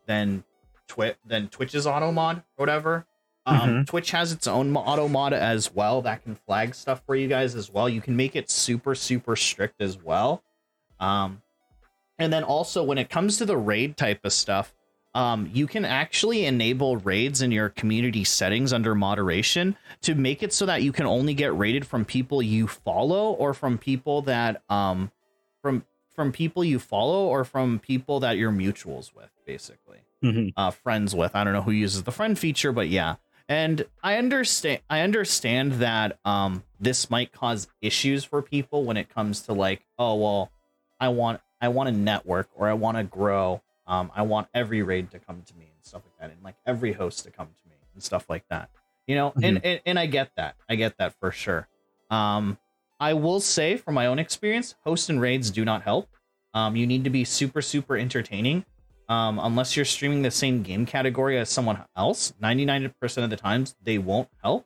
[SPEAKER 1] than Twitch than Twitch's auto mod or whatever. Um, Twitch has its own auto mod as well that can flag stuff for you guys as well. You can make it super super strict as well. Um, and then also when it comes to the raid type of stuff, um, you can actually enable raids in your community settings under moderation to make it so that you can only get raided from people you follow or from people that um from from people you follow or from people that you're mutuals with basically.
[SPEAKER 2] Mhm.
[SPEAKER 1] uh friends with. I don't know who uses the friend feature but yeah. And i understand i understand that um this might cause issues for people when it comes to like oh well i want i want to network or i want to grow um i want every raid to come to me and stuff like that and like every host to come to me and stuff like that you know? And, and and i get that. I get that for sure. Um i will say from my own experience hosts and raids do not help. Um you need to be super super entertaining. Um unless you're streaming the same game category as someone else 99% of the times they won't help.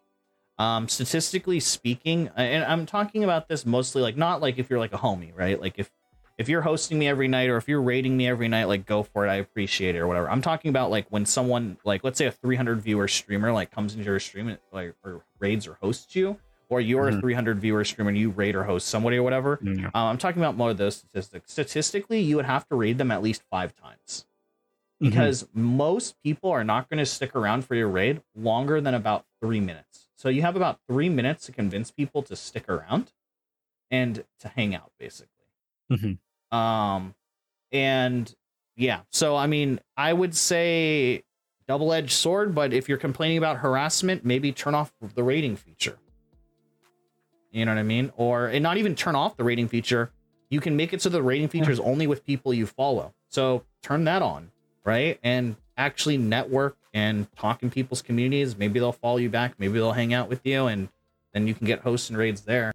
[SPEAKER 1] Um statistically speaking and i'm talking about this mostly like not like if you're like a homie right? Like if if you're hosting me every night or if you're raiding me every night, like go for it. I appreciate it or whatever. I'm talking about like when someone like let's say a 300 viewer streamer like comes into your stream and like or raids or hosts you, or you're
[SPEAKER 2] Mhm.
[SPEAKER 1] a 300 viewer streamer and you raid or host somebody or whatever.
[SPEAKER 2] Yeah.
[SPEAKER 1] Um, I'm talking about more of those statistics. Statistically, you would have to raid them at least five times
[SPEAKER 2] Mhm.
[SPEAKER 1] because most people are not going to stick around for your raid longer than about three minutes. So you have about three minutes to convince people to stick around and to hang out, basically. Um, and yeah, so I mean, I would say double-edged sword, but if you're complaining about harassment, maybe turn off the raiding feature. You know what I mean? Or and not even turn off the raiding feature. You can make it so the raiding feature is only with people you follow. So turn that on, right? And actually network and talk in people's communities. Maybe they'll follow you back. Maybe they'll hang out with you, and then you can get hosts and raids there,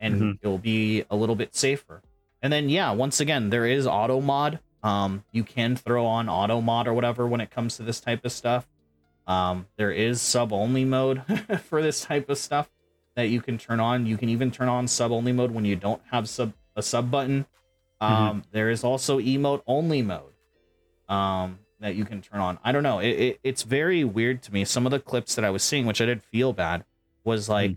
[SPEAKER 1] and
[SPEAKER 2] Mhm.
[SPEAKER 1] it'll be a little bit safer. And then yeah, once again, there is auto mod. Um, you can throw on auto mod or whatever when it comes to this type of stuff. Um, there is sub only mode for this type of stuff that you can turn on. You can even turn on sub only mode when you don't have sub a sub button. Um, there is also emote only mode um, that you can turn on. I don't know. It, it, it's very weird to me. Some of the clips that I was seeing, which I did feel bad, was like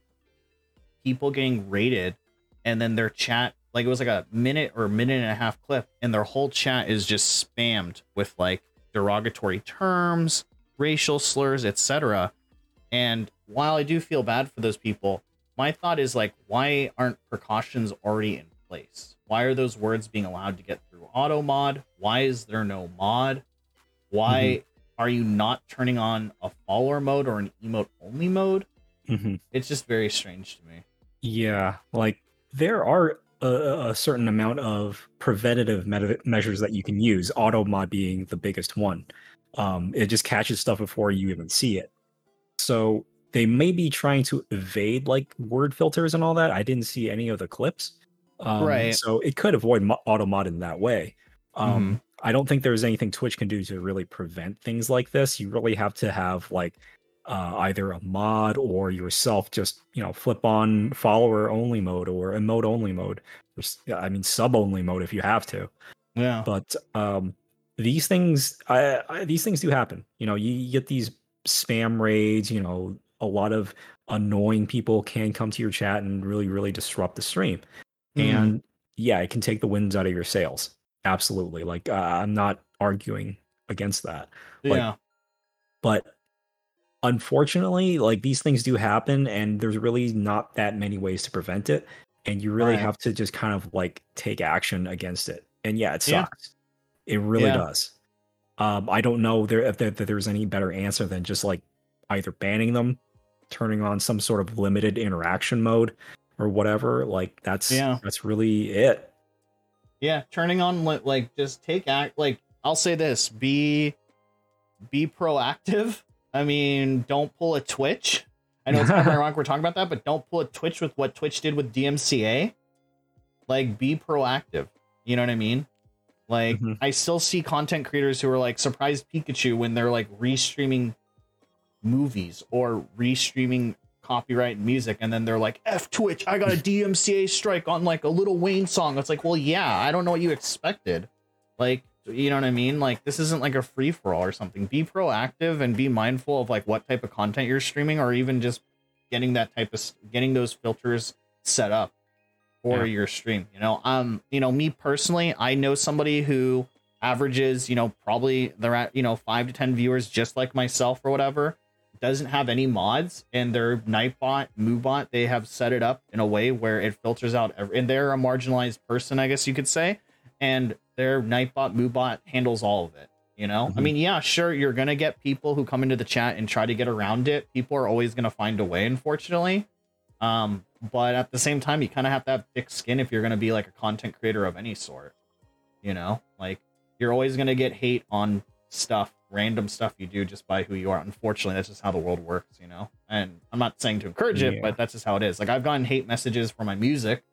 [SPEAKER 1] people getting raided and then their chat like it was like a minute or minute and a half clip and their whole chat is just spammed with like derogatory terms racial slurs etc and while i do feel bad for those people my thought is like why aren't precautions already in place? Why are those words being allowed to get through auto mod? Why is there no mod? Why are you not turning on a follower mode or an emote only mode?
[SPEAKER 2] Mhm.
[SPEAKER 1] it's just very strange to me.
[SPEAKER 2] Yeah, like there are a, a certain amount of preventative meta- measures that you can use. Auto mod being the biggest one. Um, it just catches stuff before you even see it. So they may be trying to evade like word filters and all that. I didn't see any of the clips, um,
[SPEAKER 1] Right.
[SPEAKER 2] So it could avoid mo- auto mod in that way. Um, I don't think there's anything Twitch can do to really prevent things like this. You really have to have like uh, either a mod or yourself just you know flip on follower only mode or emote only mode. Or I mean sub only mode if you have to.
[SPEAKER 1] yeah
[SPEAKER 2] But um, these things, I, I, these things do happen. You know, you, you get these spam raids. You know, a lot of annoying people can come to your chat and really, really disrupt the stream.
[SPEAKER 1] Mhm.
[SPEAKER 2] And yeah, it can take the winds out of your sails. Absolutely. Like uh, I'm not arguing against that like,
[SPEAKER 1] yeah
[SPEAKER 2] but unfortunately like these things do happen and there's really not that many ways to prevent it and you really
[SPEAKER 1] Right.
[SPEAKER 2] have to just kind of like take action against it and yeah it
[SPEAKER 1] Yeah.
[SPEAKER 2] sucks it really
[SPEAKER 1] Yeah.
[SPEAKER 2] does um i don't know there if there, that there's any better answer than just like either banning them turning on some sort of limited interaction mode or whatever like that's
[SPEAKER 1] Yeah.
[SPEAKER 2] that's really it
[SPEAKER 1] yeah turning on like just take act like i'll say this be be proactive i mean don't pull a twitch. I know it's kind of ironic we're talking about that but don't pull a twitch with what twitch did with dmca like be proactive. You know what i mean? Like
[SPEAKER 2] Mhm.
[SPEAKER 1] i still see content creators who are like surprised pikachu when they're like restreaming movies or restreaming copyright music and then they're like f twitch i got a dmca strike on like a little wayne song. It's like well yeah i don't know what you expected. Like you know what i mean? Like this isn't like a free-for-all or something. Be proactive and be mindful of like what type of content you're streaming or even just getting that type of getting those filters set up for
[SPEAKER 2] Yeah.
[SPEAKER 1] your stream you know? Um you know me personally i know somebody who averages you know probably they're at you know five to ten viewers just like myself or whatever doesn't have any mods and their nightbot moobot they have set it up in a way where it filters out every, and they're a marginalized person i guess you could say and their nightbot moobot handles all of it you know? I
[SPEAKER 2] Mhm.
[SPEAKER 1] mean yeah sure you're gonna get people who come into the chat and try to get around it. People are always gonna find a way unfortunately. Um but at the same time you kind of have to have thick skin if you're gonna be like a content creator of any sort you know? Like you're always gonna get hate on stuff random stuff you do just by who you are. Unfortunately that's just how the world works you know? And i'm not saying to encourage it
[SPEAKER 2] Yeah.
[SPEAKER 1] but that's just how it is. Like i've gotten hate messages for my music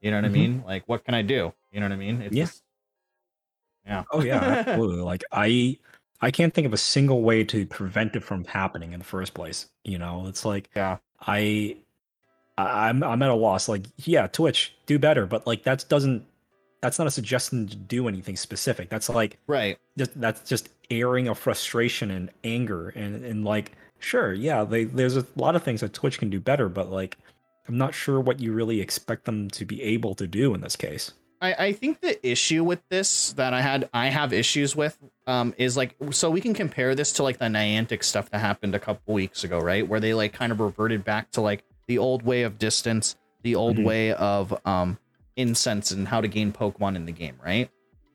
[SPEAKER 1] you know what
[SPEAKER 2] Mhm.
[SPEAKER 1] i mean? Like what can i do? You know what i mean? It's
[SPEAKER 2] Yeah.
[SPEAKER 1] just yeah
[SPEAKER 2] Oh yeah, absolutely. like I I can't think of a single way to prevent it from happening in the first place. You know, it's like
[SPEAKER 1] Yeah.
[SPEAKER 2] I I'm I'm at a loss. Like, yeah, Twitch, do better, but like that doesn't that's not a suggestion to do anything specific. That's like
[SPEAKER 1] right.
[SPEAKER 2] Just, that's just airing of frustration and anger and and like sure, yeah, they, there's a lot of things that Twitch can do better, but like I'm not sure what you really expect them to be able to do in this case.
[SPEAKER 1] I, I think the issue with this that I had I have issues with um is like so we can compare this to like the Niantic stuff that happened a couple weeks ago, right? Where they like kind of reverted back to like the old way of distance, the old mm-hmm. way of um incense and how to gain Pokemon in the game, right?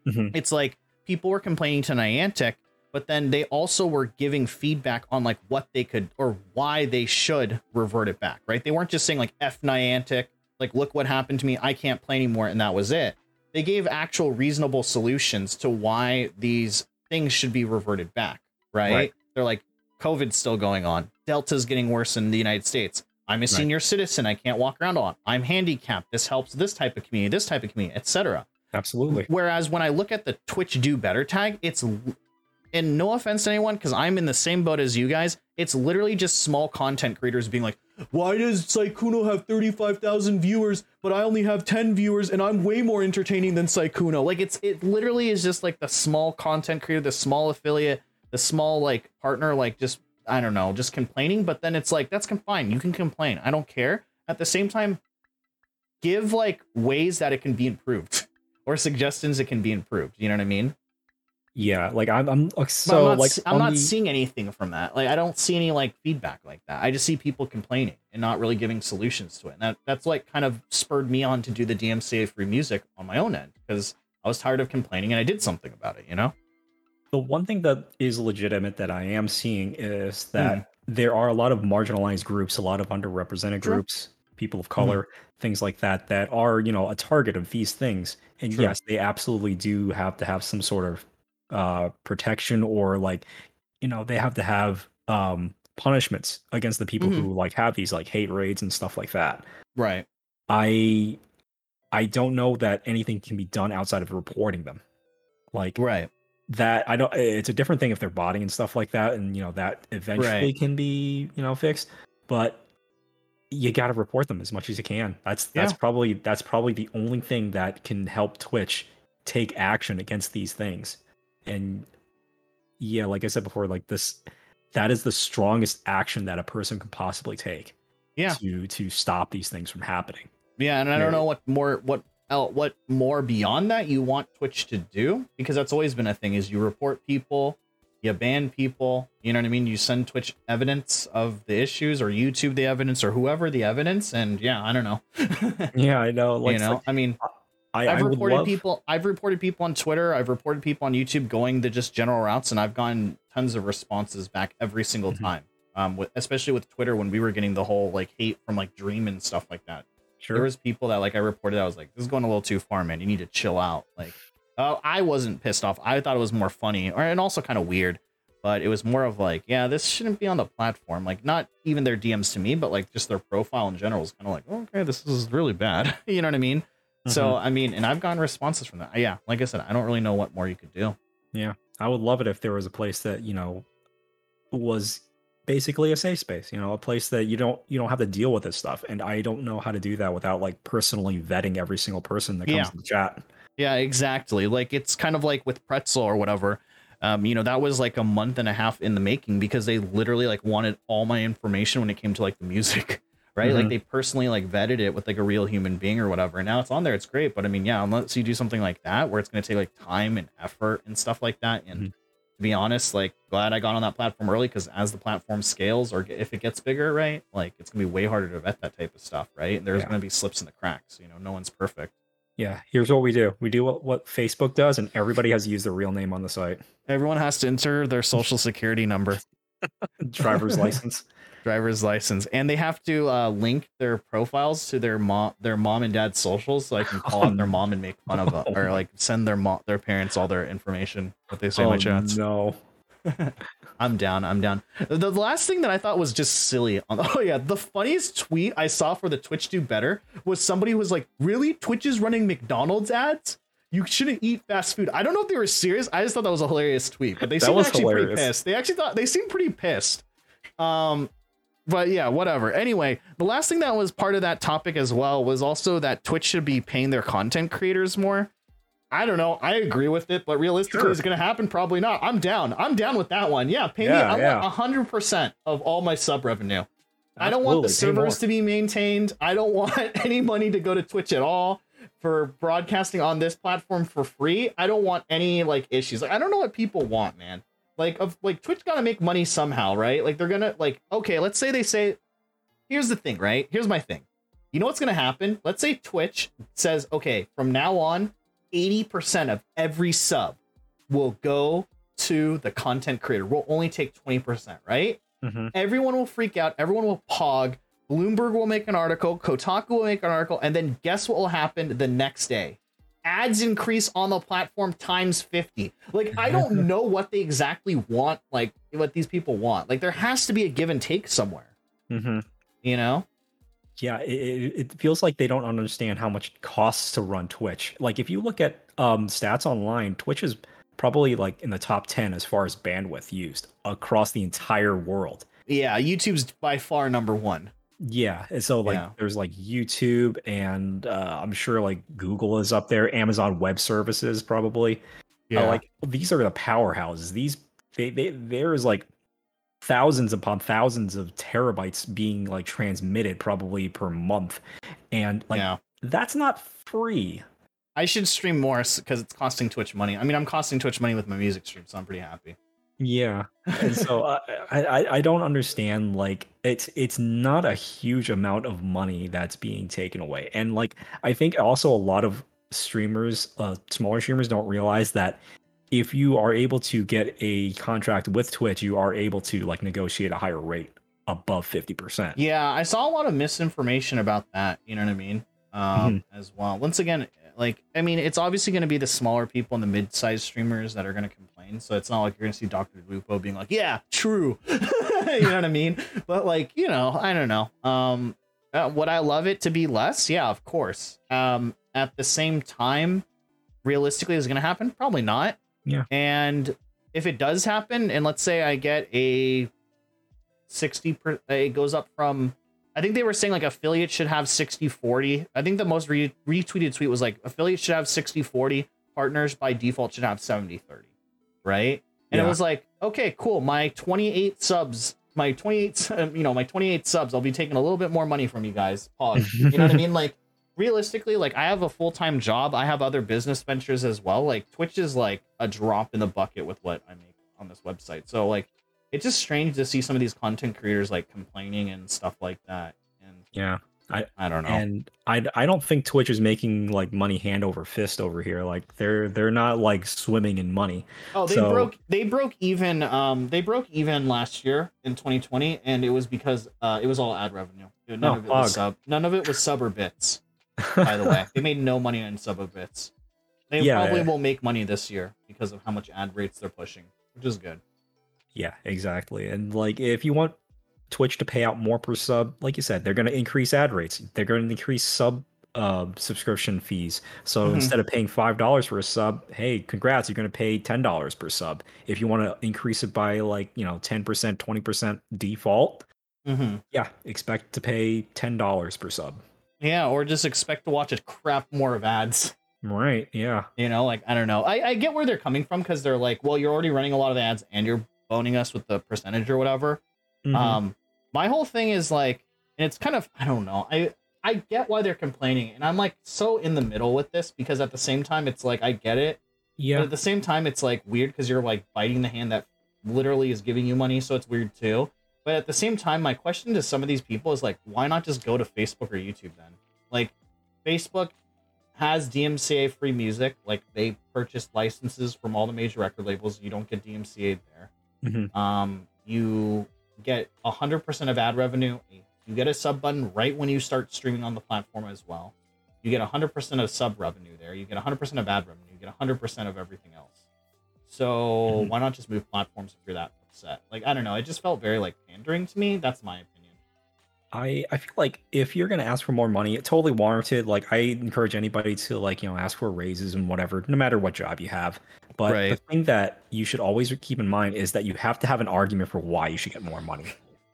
[SPEAKER 1] Mm-hmm. It's like people were complaining to Niantic, but then they also were giving feedback on like what they could or why they should revert it back, right? They weren't just saying like F Niantic, like look what happened to me, I can't play anymore, and that was it. They gave actual reasonable solutions to why these things should be reverted back, right? right. They're like, COVID's still going on. Delta's getting worse in the United States. I'm a right. senior citizen. I can't walk around a lot. I'm handicapped. This helps this type of community, this type of community, etc.
[SPEAKER 2] Absolutely.
[SPEAKER 1] Whereas when I look at the Twitch do better tag, it's and no offense to anyone, because I'm in the same boat as you guys. It's literally just small content creators being like, "Why does Sykkuno have 35,000 viewers, but I only have 10 viewers, and I'm way more entertaining than Sykkuno? Like it's it literally is just like the small content creator, the small affiliate, the small like partner, like just I don't know, just complaining. But then it's like that's fine. You can complain. I don't care. At the same time, give like ways that it can be improved or suggestions it can be improved. You know what I mean?
[SPEAKER 2] Yeah, like I'm, I'm so
[SPEAKER 1] I'm
[SPEAKER 2] like
[SPEAKER 1] I'm not the... seeing anything from that. Like I don't see any like feedback like that. I just see people complaining and not really giving solutions to it. And that that's like kind of spurred me on to do the DMCA free music on my own end because I was tired of complaining and I did something about it. You know.
[SPEAKER 2] The one thing that is legitimate that I am seeing is that mm. there are a lot of marginalized groups, a lot of underrepresented sure. groups, people of color, mm. things like that, that are, you know, a target of these things. And sure. yes, they absolutely do have to have some sort of uh, protection or like, you know, they have to have um, punishments against the people mm-hmm. who like have these like hate raids and stuff like that.
[SPEAKER 1] Right.
[SPEAKER 2] I I don't know that anything can be done outside of reporting them. Like
[SPEAKER 1] right
[SPEAKER 2] that I don't. It's a different thing if they're botting and stuff like that, and you know that eventually right. can be you know fixed. But you got to report them as much as you can. That's that's yeah. probably that's probably the only thing that can help Twitch take action against these things. And yeah, like I said before, like this, that is the strongest action that a person can possibly take.
[SPEAKER 1] Yeah.
[SPEAKER 2] To to stop these things from happening.
[SPEAKER 1] Yeah, and I don't know what more what what more beyond that you want Twitch to do because that's always been a thing is you report people, you ban people, you know what I mean? You send Twitch evidence of the issues or YouTube the evidence or whoever the evidence and yeah, I don't know.
[SPEAKER 2] yeah, I know.
[SPEAKER 1] Like, you know, I mean I, have reported love... people I've reported people on Twitter, I've reported people on YouTube going the just general routes and I've gotten tons of responses back every single mm-hmm. time. Um, with, especially with Twitter when we were getting the whole like hate from like Dream and stuff like that. Sure. There was people that like I reported. I was like, "This is going a little too far, man. You need to chill out." Like, uh, I wasn't pissed off. I thought it was more funny, or and also kind of weird. But it was more of like, yeah, this shouldn't be on the platform. Like, not even their DMs to me, but like just their profile in general is kind of like, okay, this is really bad. you know what I mean? Mm-hmm. So I mean, and I've gotten responses from that. Yeah, like I said, I don't really know what more you could do.
[SPEAKER 2] Yeah, I would love it if there was a place that you know was basically a safe space you know a place that you don't you don't have to deal with this stuff and i don't know how to do that without like personally vetting every single person that comes yeah. to the chat
[SPEAKER 1] yeah exactly like it's kind of like with pretzel or whatever um, you know that was like a month and a half in the making because they literally like wanted all my information when it came to like the music right mm-hmm. like they personally like vetted it with like a real human being or whatever and now it's on there it's great but i mean yeah unless you do something like that where it's going to take like time and effort and stuff like that and mm-hmm to be honest, like glad I got on that platform early because as the platform scales or if it gets bigger, right, like it's gonna be way harder to vet that type of stuff, right? And There's yeah. gonna be slips in the cracks. You know, no one's perfect.
[SPEAKER 2] Yeah, here's what we do. We do what, what Facebook does, and everybody has to use their real name on the site.
[SPEAKER 1] Everyone has to enter their social security number,
[SPEAKER 2] driver's license
[SPEAKER 1] driver's license, and they have to uh, link their profiles to their mom, their mom and dad's socials, so I can call on their mom and make fun of them, or like send their mom, their parents all their information. What they say oh, in my chats.
[SPEAKER 2] No.
[SPEAKER 1] I'm down. I'm down. The, last thing that I thought was just silly. Oh yeah, the funniest tweet I saw for the Twitch do better was somebody who was like, "Really? Twitch is running McDonald's ads? You shouldn't eat fast food." I don't know if they were serious. I just thought that was a hilarious tweet, but they seemed actually hilarious. pretty pissed. They actually thought they seemed pretty pissed. Um, but yeah, whatever. Anyway, the last thing that was part of that topic as well was also that Twitch should be paying their content creators more. I don't know. I agree with it, but realistically,
[SPEAKER 2] Sure.
[SPEAKER 1] is it going to happen? Probably not. I'm down. I'm down with that one. Yeah, pay me.
[SPEAKER 2] Yeah,
[SPEAKER 1] I
[SPEAKER 2] yeah.
[SPEAKER 1] want hundred percent of all my sub revenue. I don't want the
[SPEAKER 2] Absolutely,
[SPEAKER 1] servers to be maintained. I don't want any money to go to Twitch at all for broadcasting on this platform for free. I don't want any like issues. Like I don't know what people want, man. Like of like Twitch got to make money somehow, right? Like they're gonna like okay, let's say they say, here's the thing, right? Here's my thing. You know what's gonna happen? Let's say Twitch says, okay, from now on, eighty percent of every sub will go to the content creator. We'll only take twenty percent, right?
[SPEAKER 2] Mhm.
[SPEAKER 1] everyone will freak out everyone will pog bloomberg will make an article kotaku will make an article and then guess what will happen the next day ads increase on the platform times 50 like i don't know what they exactly want like what these people want like there has to be a give and take somewhere
[SPEAKER 2] Mhm.
[SPEAKER 1] you know
[SPEAKER 2] Yeah, it, it, feels like they don't understand how much it costs to run Twitch. Like if you look at um, stats online, Twitch is probably like in the top ten as far as bandwidth used across the entire world.
[SPEAKER 1] yeah youtube's by far number one
[SPEAKER 2] Yeah, and so like
[SPEAKER 1] Yeah.
[SPEAKER 2] there's like YouTube and uh, I'm sure like Google is up there, Amazon Web Services probably. Uh, like these are the powerhouses. These they, they there's like thousands upon thousands of terabytes being like transmitted probably per month, and like
[SPEAKER 1] yeah
[SPEAKER 2] that's not free.
[SPEAKER 1] i should stream more because it's costing twitch money i mean i'm costing twitch money with my music stream so i'm pretty happy
[SPEAKER 2] Yeah, and so uh, I, I I don't understand like it's it's not a huge amount of money that's being taken away, and like I think also a lot of streamers, uh, smaller streamers, don't realize that if you are able to get a contract with Twitch, you are able to like negotiate a higher rate above fifty percent.
[SPEAKER 1] Yeah, I saw a lot of misinformation about that. You know what I mean? Um, as well. Once again, like I mean, it's obviously going to be the smaller people and the mid-sized streamers that are going to complain. So it's not like you're going to see Doctor Lupo being like, "Yeah, true." you know what I mean? But like, you know, I don't know. Um, uh, would I love it to be less? Yeah, of course. Um, at the same time, realistically, is it going to happen? Probably not.
[SPEAKER 2] Yeah.
[SPEAKER 1] And if it does happen, and let's say I get a 60 per, it goes up from i think they were saying like affiliates should have 60 40 i think the most re- retweeted tweet was like affiliates should have 60 40 partners by default should have 70 30 right? And it was like okay cool. My 28 subs my 28 um, you know my 28 subs i'll be taking a little bit more money from you guys. Pause. You know what i mean? Like realistically like i have a full-time job. I have other business ventures as well. Like twitch is like a drop in the bucket with what i make on this website. So like it's just strange to see some of these content creators like complaining and stuff like that and
[SPEAKER 2] Yeah,
[SPEAKER 1] i I don't know
[SPEAKER 2] and I I don't think Twitch is making like money hand over fist over here. Like they're they're not like swimming in money.
[SPEAKER 1] oh they
[SPEAKER 2] so-
[SPEAKER 1] broke they broke even um they broke even last year in 2020 and it was because uh it was all ad revenue none
[SPEAKER 2] Oh,
[SPEAKER 1] of it was sub none of it was sub or bits by the way they made no money on sub or bits they
[SPEAKER 2] Yeah,
[SPEAKER 1] probably
[SPEAKER 2] yeah.
[SPEAKER 1] will make money this year because of how much ad rates they're pushing which is good
[SPEAKER 2] Yeah, exactly. And like if you want Twitch to pay out more per sub, like you said, they're going to increase ad rates. They're going to increase sub uh, subscription fees. So
[SPEAKER 1] Mhm.
[SPEAKER 2] instead of paying five dollars for a sub, hey, congrats, you're going to pay ten dollars per sub. If you want to increase it by like you know ten percent, twenty percent default,
[SPEAKER 1] mm-hmm.
[SPEAKER 2] yeah, expect to pay ten dollars per sub.
[SPEAKER 1] yeah or just expect to watch a crap more of ads
[SPEAKER 2] Right? Yeah.
[SPEAKER 1] You know, like I don't know. I, I get where they're coming from because they're like, well, you're already running a lot of ads and you're boning us with the percentage or whatever.
[SPEAKER 2] Mhm.
[SPEAKER 1] Um, my whole thing is like, and it's kind of I don't know. I I get why they're complaining, and I'm like so in the middle with this because at the same time it's like I get it, but
[SPEAKER 2] yeah.
[SPEAKER 1] at the same time it's like weird because you're like biting the hand that literally is giving you money, so it's weird too. But at the same time, my question to some of these people is like, why not just go to Facebook or YouTube then? Like, Facebook has DMCA free music. Like they purchased licenses from all the major record labels. You don't get DMCA there.
[SPEAKER 2] Mhm.
[SPEAKER 1] Um, you get hundred percent of ad revenue. You get a sub button right when you start streaming on the platform as well. You get hundred percent of sub revenue there. You get hundred percent of ad revenue. You get hundred percent of everything else. So
[SPEAKER 2] Mhm.
[SPEAKER 1] why not just move platforms if you're that upset? Like I don't know. It just felt very like pandering to me. That's my opinion.
[SPEAKER 2] I I feel like if you're gonna ask for more money, it totally warranted. Like I encourage anybody to like you know ask for raises and whatever, no matter what job you have. But the thing that you should always keep in mind is that you have to have an argument for why you should get more money.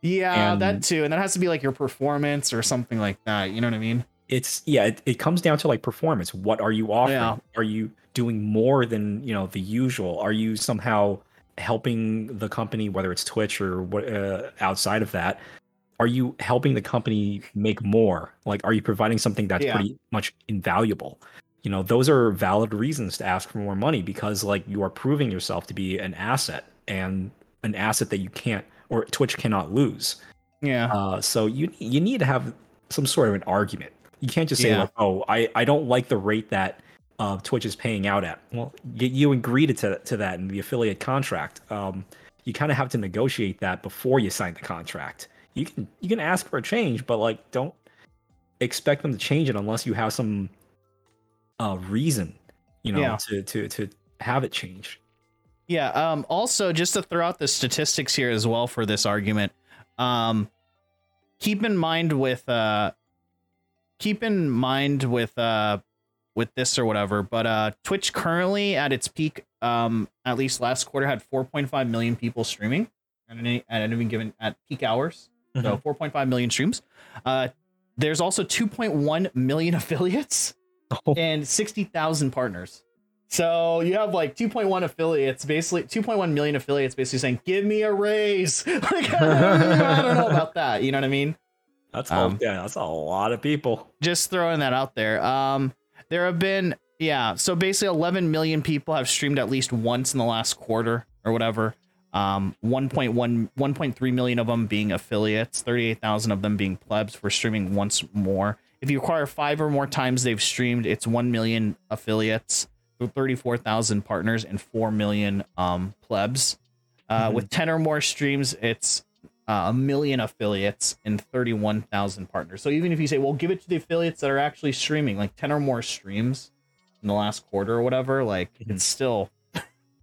[SPEAKER 1] Yeah, that too, and that has to be like your performance or something like that. You know what I mean?
[SPEAKER 2] it's yeah, it, it comes down to like performance. What are you offering?
[SPEAKER 1] Yeah.
[SPEAKER 2] Are you doing more than you know the usual? Are you somehow helping the company, whether it's Twitch or what uh, outside of that? Are you helping the company make more? Like, are you providing something that's
[SPEAKER 1] Yeah.
[SPEAKER 2] pretty much invaluable? You know, those are valid reasons to ask for more money because like you are proving yourself to be an asset and an asset that you can't or Twitch cannot lose.
[SPEAKER 1] Yeah.
[SPEAKER 2] Uh, so you you need to have some sort of an argument. You can't just say
[SPEAKER 1] Yeah.
[SPEAKER 2] like, "Oh, I, I don't like the rate that uh, Twitch is paying out at." Well, you, you agreed to to that in the affiliate contract. Um, you kind of have to negotiate that before you sign the contract. You can you can ask for a change, but like don't expect them to change it unless you have some uh, reason, you know,
[SPEAKER 1] Yeah.
[SPEAKER 2] to to to have it change.
[SPEAKER 1] Yeah. Um, also, just to throw out the statistics here as well for this argument, um, keep in mind with uh, keep in mind with uh, with this or whatever. But uh, Twitch currently at its peak, um, at least last quarter had 4.5 million people streaming at any at any given at peak hours. So 4.5 million streams. Uh, there's also 2.1 million affiliates
[SPEAKER 2] Oh.
[SPEAKER 1] and 60,000 partners. So you have like 2.1 affiliates, basically 2.1 million affiliates, basically saying, "Give me a raise." like I don't, I don't know about that. You know what I mean?
[SPEAKER 2] That's
[SPEAKER 1] Um,
[SPEAKER 2] a, yeah, that's a lot of people.
[SPEAKER 1] Just throwing that out there. Um, there have been yeah. So basically, 11 million people have streamed at least once in the last quarter or whatever. Um, 1.1, 1.3 million of them being affiliates, 38,000 of them being plebs for streaming once more. If you acquire five or more times they've streamed, it's 1 million affiliates, 34,000 partners, and 4 million um, plebs. Uh,
[SPEAKER 2] Mhm.
[SPEAKER 1] With 10 or more streams, it's uh, a million affiliates and 31,000 partners. So even if you say, well, give it to the affiliates that are actually streaming, like 10 or more streams in the last quarter or whatever, like
[SPEAKER 2] Mhm.
[SPEAKER 1] it's still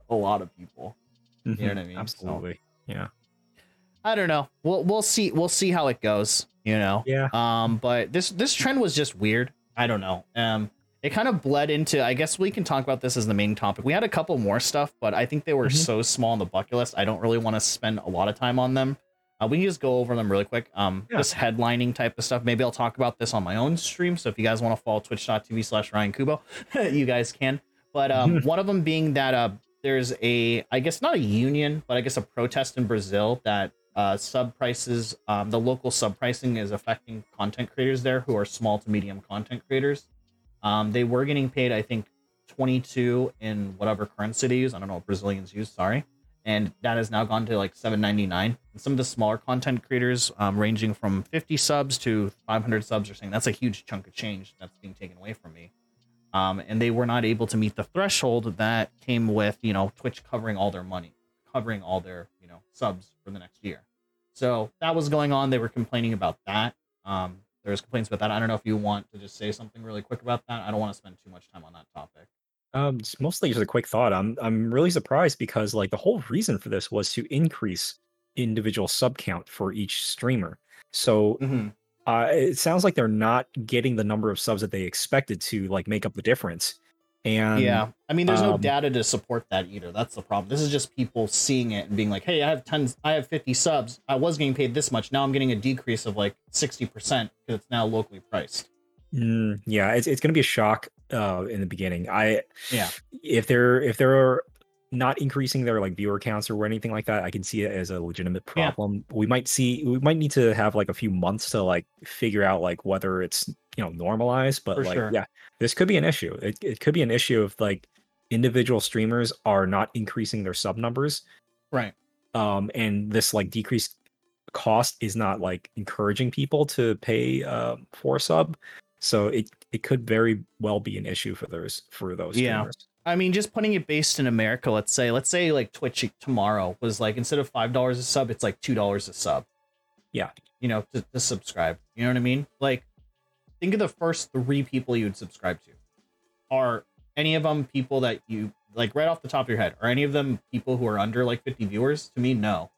[SPEAKER 1] a lot of people. You know what I mean? So-
[SPEAKER 2] Absolutely. Yeah.
[SPEAKER 1] I don't know. We'll we'll see we'll see how it goes, you know.
[SPEAKER 2] Yeah.
[SPEAKER 1] Um but this this trend was just weird. I don't know. Um it kind of bled into I guess we can talk about this as the main topic. We had a couple more stuff, but I think they were
[SPEAKER 2] Mhm.
[SPEAKER 1] so small on the bucket list. I don't really want to spend a lot of time on them. Uh, we can just go over them really quick. Um
[SPEAKER 2] Yeah.
[SPEAKER 1] just headlining type of stuff. Maybe I'll talk about this on my own stream. So if you guys want to follow twitch.tv slash Ryan Kubo, you guys can. But um one of them being that uh there's a I guess not a union, but I guess a protest in Brazil that uh, sub prices, um, the local sub pricing is affecting content creators there who are small to medium content creators. Um, they were getting paid, I think, 22 in whatever currency they use. I don't know what Brazilians use. Sorry, and that has now gone to like 7.99. And some of the smaller content creators, um, ranging from 50 subs to 500 subs, are saying that's a huge chunk of change that's being taken away from me. Um, and they were not able to meet the threshold that came with you know Twitch covering all their money, covering all their subs for the next year. So that was going on. They were complaining about that. Um, there was complaints about that. I don't know if you want to just say something really quick about that. I don't want to spend too much time on that topic.
[SPEAKER 2] Um, mostly just a quick thought. I'm I'm really surprised because like the whole reason for this was to increase individual sub count for each streamer. So
[SPEAKER 1] Mm-hmm.
[SPEAKER 2] uh, it sounds like they're not getting the number of subs that they expected to like make up the difference. And
[SPEAKER 1] yeah, I mean, there's no
[SPEAKER 2] um,
[SPEAKER 1] data to support that either. That's the problem. This is just people seeing it and being like, "Hey, I have tons. I have 50 subs. I was getting paid this much. Now I'm getting a decrease of like 60 percent because it's now locally priced."
[SPEAKER 2] Mm, yeah, it's it's gonna be a shock uh in the beginning. I
[SPEAKER 1] Yeah.
[SPEAKER 2] if they're if they're not increasing their like viewer counts or anything like that, I can see it as a legitimate
[SPEAKER 1] Yeah.
[SPEAKER 2] problem. We might see we might need to have like a few months to like figure out like whether it's you know normalized, but
[SPEAKER 1] For
[SPEAKER 2] like
[SPEAKER 1] sure.
[SPEAKER 2] yeah, this could be an issue. It it could be an issue if like individual streamers are not increasing their sub numbers
[SPEAKER 1] Right.
[SPEAKER 2] um and this like decreased cost is not like encouraging people to pay um for sub so it it could very well be an issue for those for those
[SPEAKER 1] Yeah.
[SPEAKER 2] streamers
[SPEAKER 1] I mean, just putting it based in America, let's say, let's say like Twitch tomorrow was like instead of five dollars a sub, it's like two dollars a sub.
[SPEAKER 2] Yeah.
[SPEAKER 1] You know, to, to subscribe. You know what I mean? Like, think of the first three people you would subscribe to. Are any of them people that you like right off the top of your head? Are any of them people who are under like 50 viewers? To me, no.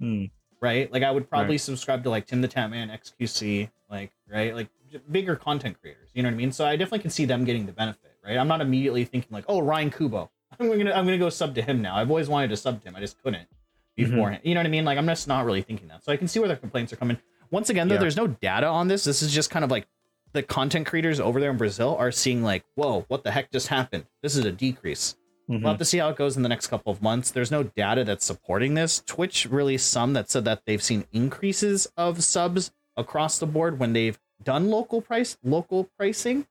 [SPEAKER 2] Hmm.
[SPEAKER 1] Right? Like I would probably subscribe to like Tim the Tatman, XQC, like right, like bigger content creators. You know what I mean? So I definitely can see them getting the benefit. Right? I'm not immediately thinking like, oh, Ryan Kubo. I'm gonna I'm gonna go sub to him now. I've always wanted to sub to him. I just couldn't beforehand. You know what I mean? Like I'm just not really thinking that. So I can see where their complaints are coming. Once again, though,
[SPEAKER 2] Yeah.
[SPEAKER 1] there's no data on this. This is just kind of like the content creators over there in Brazil are seeing like, whoa, what the heck just happened? This is a decrease.
[SPEAKER 2] Mhm.
[SPEAKER 1] We'll have to see how it goes in the next couple of months. There's no data that's supporting this. Twitch released some that said that they've seen increases of subs across the board when they've done local price local pricing.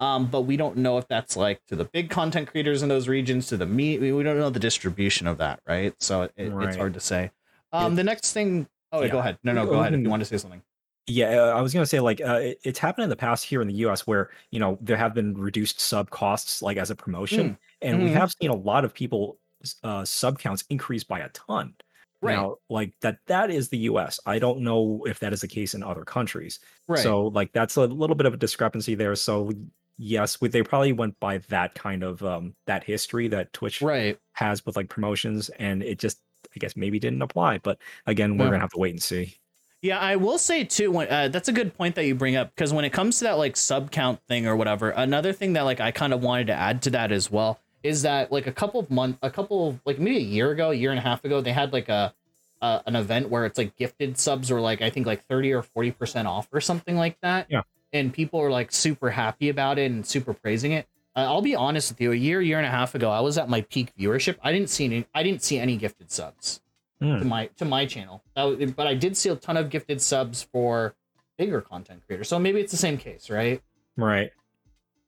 [SPEAKER 1] Um, but we don't know if that's like to the big content creators in those regions, to the me. We don't know the distribution of that, right? So it, it's
[SPEAKER 2] Right.
[SPEAKER 1] hard to say. Um, the next thing. Oh,
[SPEAKER 2] Yeah.
[SPEAKER 1] go ahead. No, no, go ahead if you want to say something.
[SPEAKER 2] Yeah, uh, I was gonna say like uh, it, it's happened in the past here in the U.S. where you know there have been reduced sub costs like as a promotion, and we
[SPEAKER 1] Mhm.
[SPEAKER 2] have seen a lot of people uh, sub counts increase by a ton.
[SPEAKER 1] Right.
[SPEAKER 2] Now, like that that is the U.S. I don't know if that is the case in other countries.
[SPEAKER 1] Right.
[SPEAKER 2] So like that's a little bit of a discrepancy there. So yes, we, they probably went by that kind of um that history that Twitch
[SPEAKER 1] right.
[SPEAKER 2] has with like promotions, and it just I guess maybe didn't apply. But again, we're gonna have to wait and see.
[SPEAKER 1] Yeah, I will say too. When uh, that's a good point that you bring up because when it comes to that like sub count thing or whatever, another thing that like I kind of wanted to add to that as well is that like a couple of months, a couple of like maybe a year ago, a year and a half ago, they had like a uh, an event where it's like gifted subs or like I think like thirty or forty percent off or something like that.
[SPEAKER 2] Yeah.
[SPEAKER 1] And people are like super happy about it and super praising it. Uh, I'll be honest with you. A year, year and a half ago, I was at my peak viewership. I didn't see any. I didn't see any gifted subs
[SPEAKER 2] Hmm.
[SPEAKER 1] to my to my channel. Was- but I did see a ton of gifted subs for bigger content creators. So maybe it's the same case, right?
[SPEAKER 2] Right.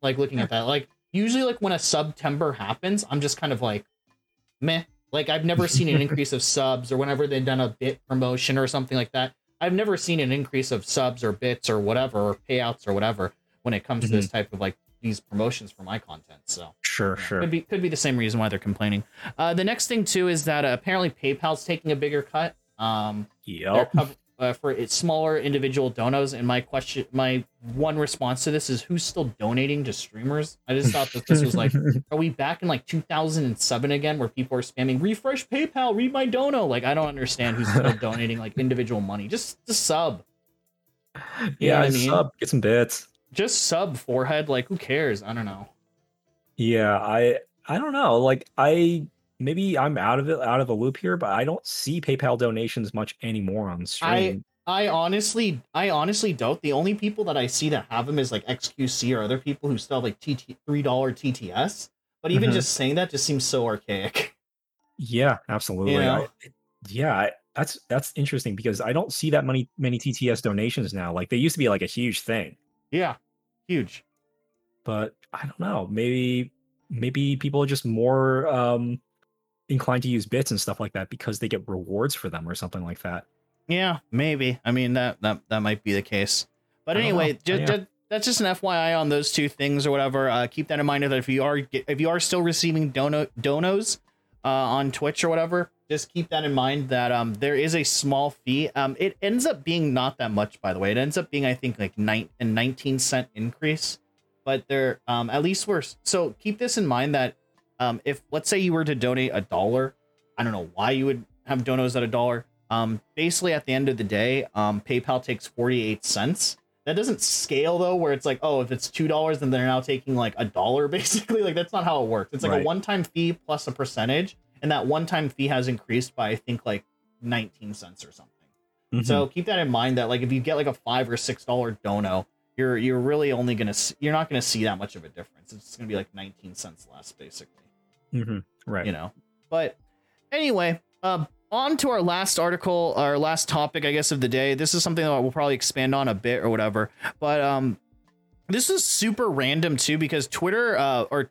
[SPEAKER 1] Like looking at that, like usually like when a September happens, I'm just kind of like, meh. Like I've never seen an increase of subs or whenever they've done a bit promotion or something like that. I've never seen an increase of subs or bits or whatever or payouts or whatever when it comes to this type of like these promotions for my content. So
[SPEAKER 2] Sure.
[SPEAKER 1] yeah,
[SPEAKER 2] Sure.
[SPEAKER 1] Could be could be the same reason why they're complaining. Uh, the next thing too is that uh, apparently PayPal's taking a bigger cut. Um, they're
[SPEAKER 2] Yep.
[SPEAKER 1] cov- uh, for its smaller individual donos. And my question, my one response to this is, who's still donating to streamers? I just thought that this was like, are we back in like 2007 again, where people are spamming refresh PayPal, read my dono? Like, I don't understand who's still donating like individual money. Just just sub, You
[SPEAKER 2] yeah.
[SPEAKER 1] I mean?
[SPEAKER 2] Sub. Get some bits.
[SPEAKER 1] just sub forehead. Like, who cares? I don't know.
[SPEAKER 2] Yeah, I I don't know. Like I maybe I'm out of it out of the loop here, but I don't see PayPal donations much anymore on stream.
[SPEAKER 1] I I honestly, I honestly don't. The only people that I see that have them is like XQC or other people who still like TT three dollar TTS. But even
[SPEAKER 2] Mhm.
[SPEAKER 1] just saying that just seems so archaic.
[SPEAKER 2] yeah, absolutely.
[SPEAKER 1] know?
[SPEAKER 2] I, yeah, I, that's that's interesting because I don't see that many many TTS donations now. Like they used to be like a huge thing,
[SPEAKER 1] Yeah, huge.
[SPEAKER 2] but I don't know. Maybe maybe people are just more um inclined to use bits and stuff like that because they get rewards for them or something like that.
[SPEAKER 1] Yeah, maybe. I mean that that that might be the case. But anyway,
[SPEAKER 2] know.
[SPEAKER 1] ju-
[SPEAKER 2] Yeah.
[SPEAKER 1] ju- that's just an FYI on those two things or whatever. Uh, keep that in mind that if you are if you are still receiving dono donos uh, on Twitch or whatever, just keep that in mind that um there is a small fee. Um, it ends up being not that much, by the way. It ends up being I think like nine a nineteen cent increase, but there um at least we're so keep this in mind that um if let's say you were to donate a dollar, I don't know why you would have donos at a dollar. Um, basically at the end of the day, um, PayPal takes 48 cents. That doesn't scale though, where it's like, oh, if it's two dollars, then they're now taking like a dollar, basically. Like that's not how it works. It's like
[SPEAKER 2] Right.
[SPEAKER 1] a one-time fee plus a percentage, and that one-time fee has increased by I think like 19 cents or something.
[SPEAKER 2] Mm-hmm.
[SPEAKER 1] So keep that in mind that like if you get like a five or six dollar dono, you're you're really only gonna s- you're not gonna see that much of a difference. It's gonna be like 19 cents less, basically
[SPEAKER 2] Mhm. right.
[SPEAKER 1] you know. But anyway, uh, on to our last article, our last topic, I guess, of the day. This is something that we'll probably expand on a bit or whatever. But um, this is super random too because Twitter uh, or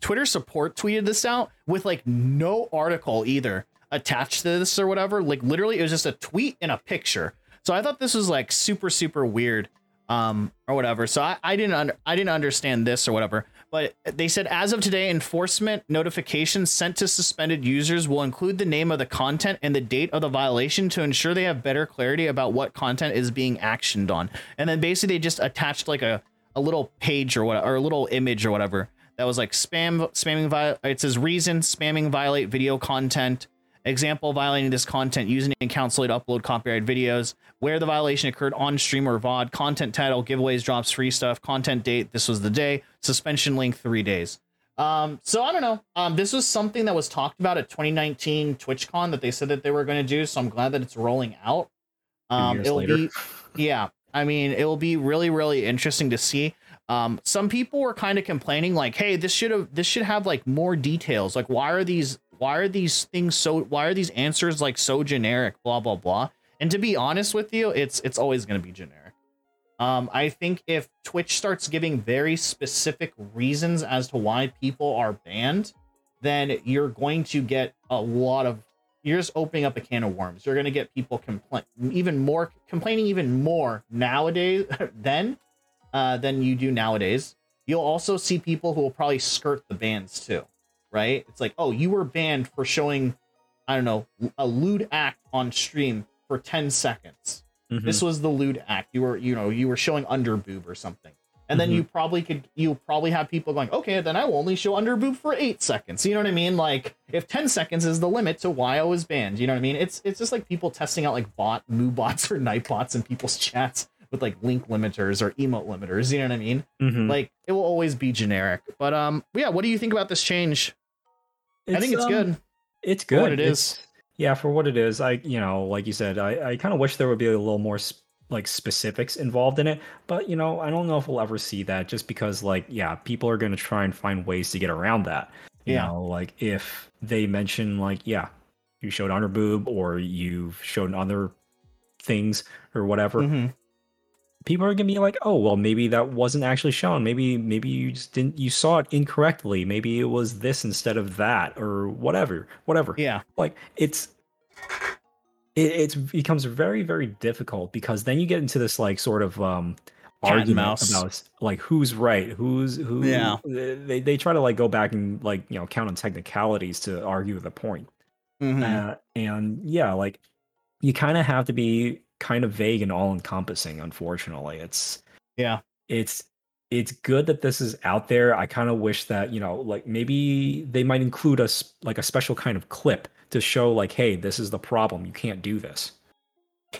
[SPEAKER 1] Twitter support tweeted this out with like no article either attached to this or whatever. Like literally, it was just a tweet and a picture. So I thought this was like super super weird, um, or whatever. So I, I didn't under, I didn't understand this or whatever. But they said as of today, enforcement notifications sent to suspended users will include the name of the content and the date of the violation to ensure they have better clarity about what content is being actioned on. And then basically they just attached like a, a little page or what or a little image or whatever that was like spam spamming viol- it says reason spamming violate video content example violating this content using an account solely to upload copyrighted videos where the violation occurred on stream or vod content title giveaways drops free stuff content date this was the day suspension length three days um so i don't know um this was something that was talked about at 2019 twitchcon that they said that they were going to do so i'm glad that it's rolling out um it'll
[SPEAKER 2] later.
[SPEAKER 1] be yeah I mean, it will be really, really interesting to see. Um, some people were kind of complaining, like, "Hey, this should have this should have like more details. Like, why are these why are these things so why are these answers like so generic? Blah blah blah." And to be honest with you, it's it's always going to be generic. Um, I think if Twitch starts giving very specific reasons as to why people are banned, then you're going to get a lot of you're just opening up a can of worms. You're going to get people complain even more complaining even more nowadays then uh, than you do nowadays. You'll also see people who will probably skirt the bans too, right? It's like, oh, you were banned for showing, I don't know, a lewd act on stream for 10 seconds. Mm-hmm. This was the lewd act. You were, you know, you were showing underboob or something. And then mm-hmm. you probably could you probably have people going, okay, then I will only show underboob for eight seconds. You know what I mean? Like if 10 seconds is the limit to why I was banned, you know what I mean? It's it's just like people testing out like bot Moobots or Nightbots in people's chats with like link limiters or emote limiters, you know what I mean? Mm-hmm. Like it will always be generic. But um yeah, what do you think about this change? It's, I think it's um, good.
[SPEAKER 2] It's good.
[SPEAKER 1] what it is.
[SPEAKER 2] It's, yeah, for what it is, I you know, like you said, I, I kind of wish there would be a little more sp- like specifics involved in it, but you know, I don't know if we'll ever see that just because like yeah, people are going to try and find ways to get around that. You yeah. know, like if they mention like yeah, you showed under boob or you've shown other things or whatever. Mm-hmm. People are gonna be like, oh well, maybe that wasn't actually shown. Maybe maybe you just didn't you saw it incorrectly. Maybe it was this instead of that or whatever, whatever.
[SPEAKER 1] Yeah,
[SPEAKER 2] like it's it, it becomes very very difficult because then you get into this like sort of um
[SPEAKER 1] argument mouse.
[SPEAKER 2] about like who's right who's who
[SPEAKER 1] yeah
[SPEAKER 2] they, they try to like go back and like you know count on technicalities to argue the point mm-hmm. uh, and yeah like you kind of have to be kind of vague and all encompassing unfortunately it's
[SPEAKER 1] yeah
[SPEAKER 2] it's it's good that this is out there i kind of wish that you know like maybe they might include us like a special kind of clip to show like, hey, this is the problem. You can't do this.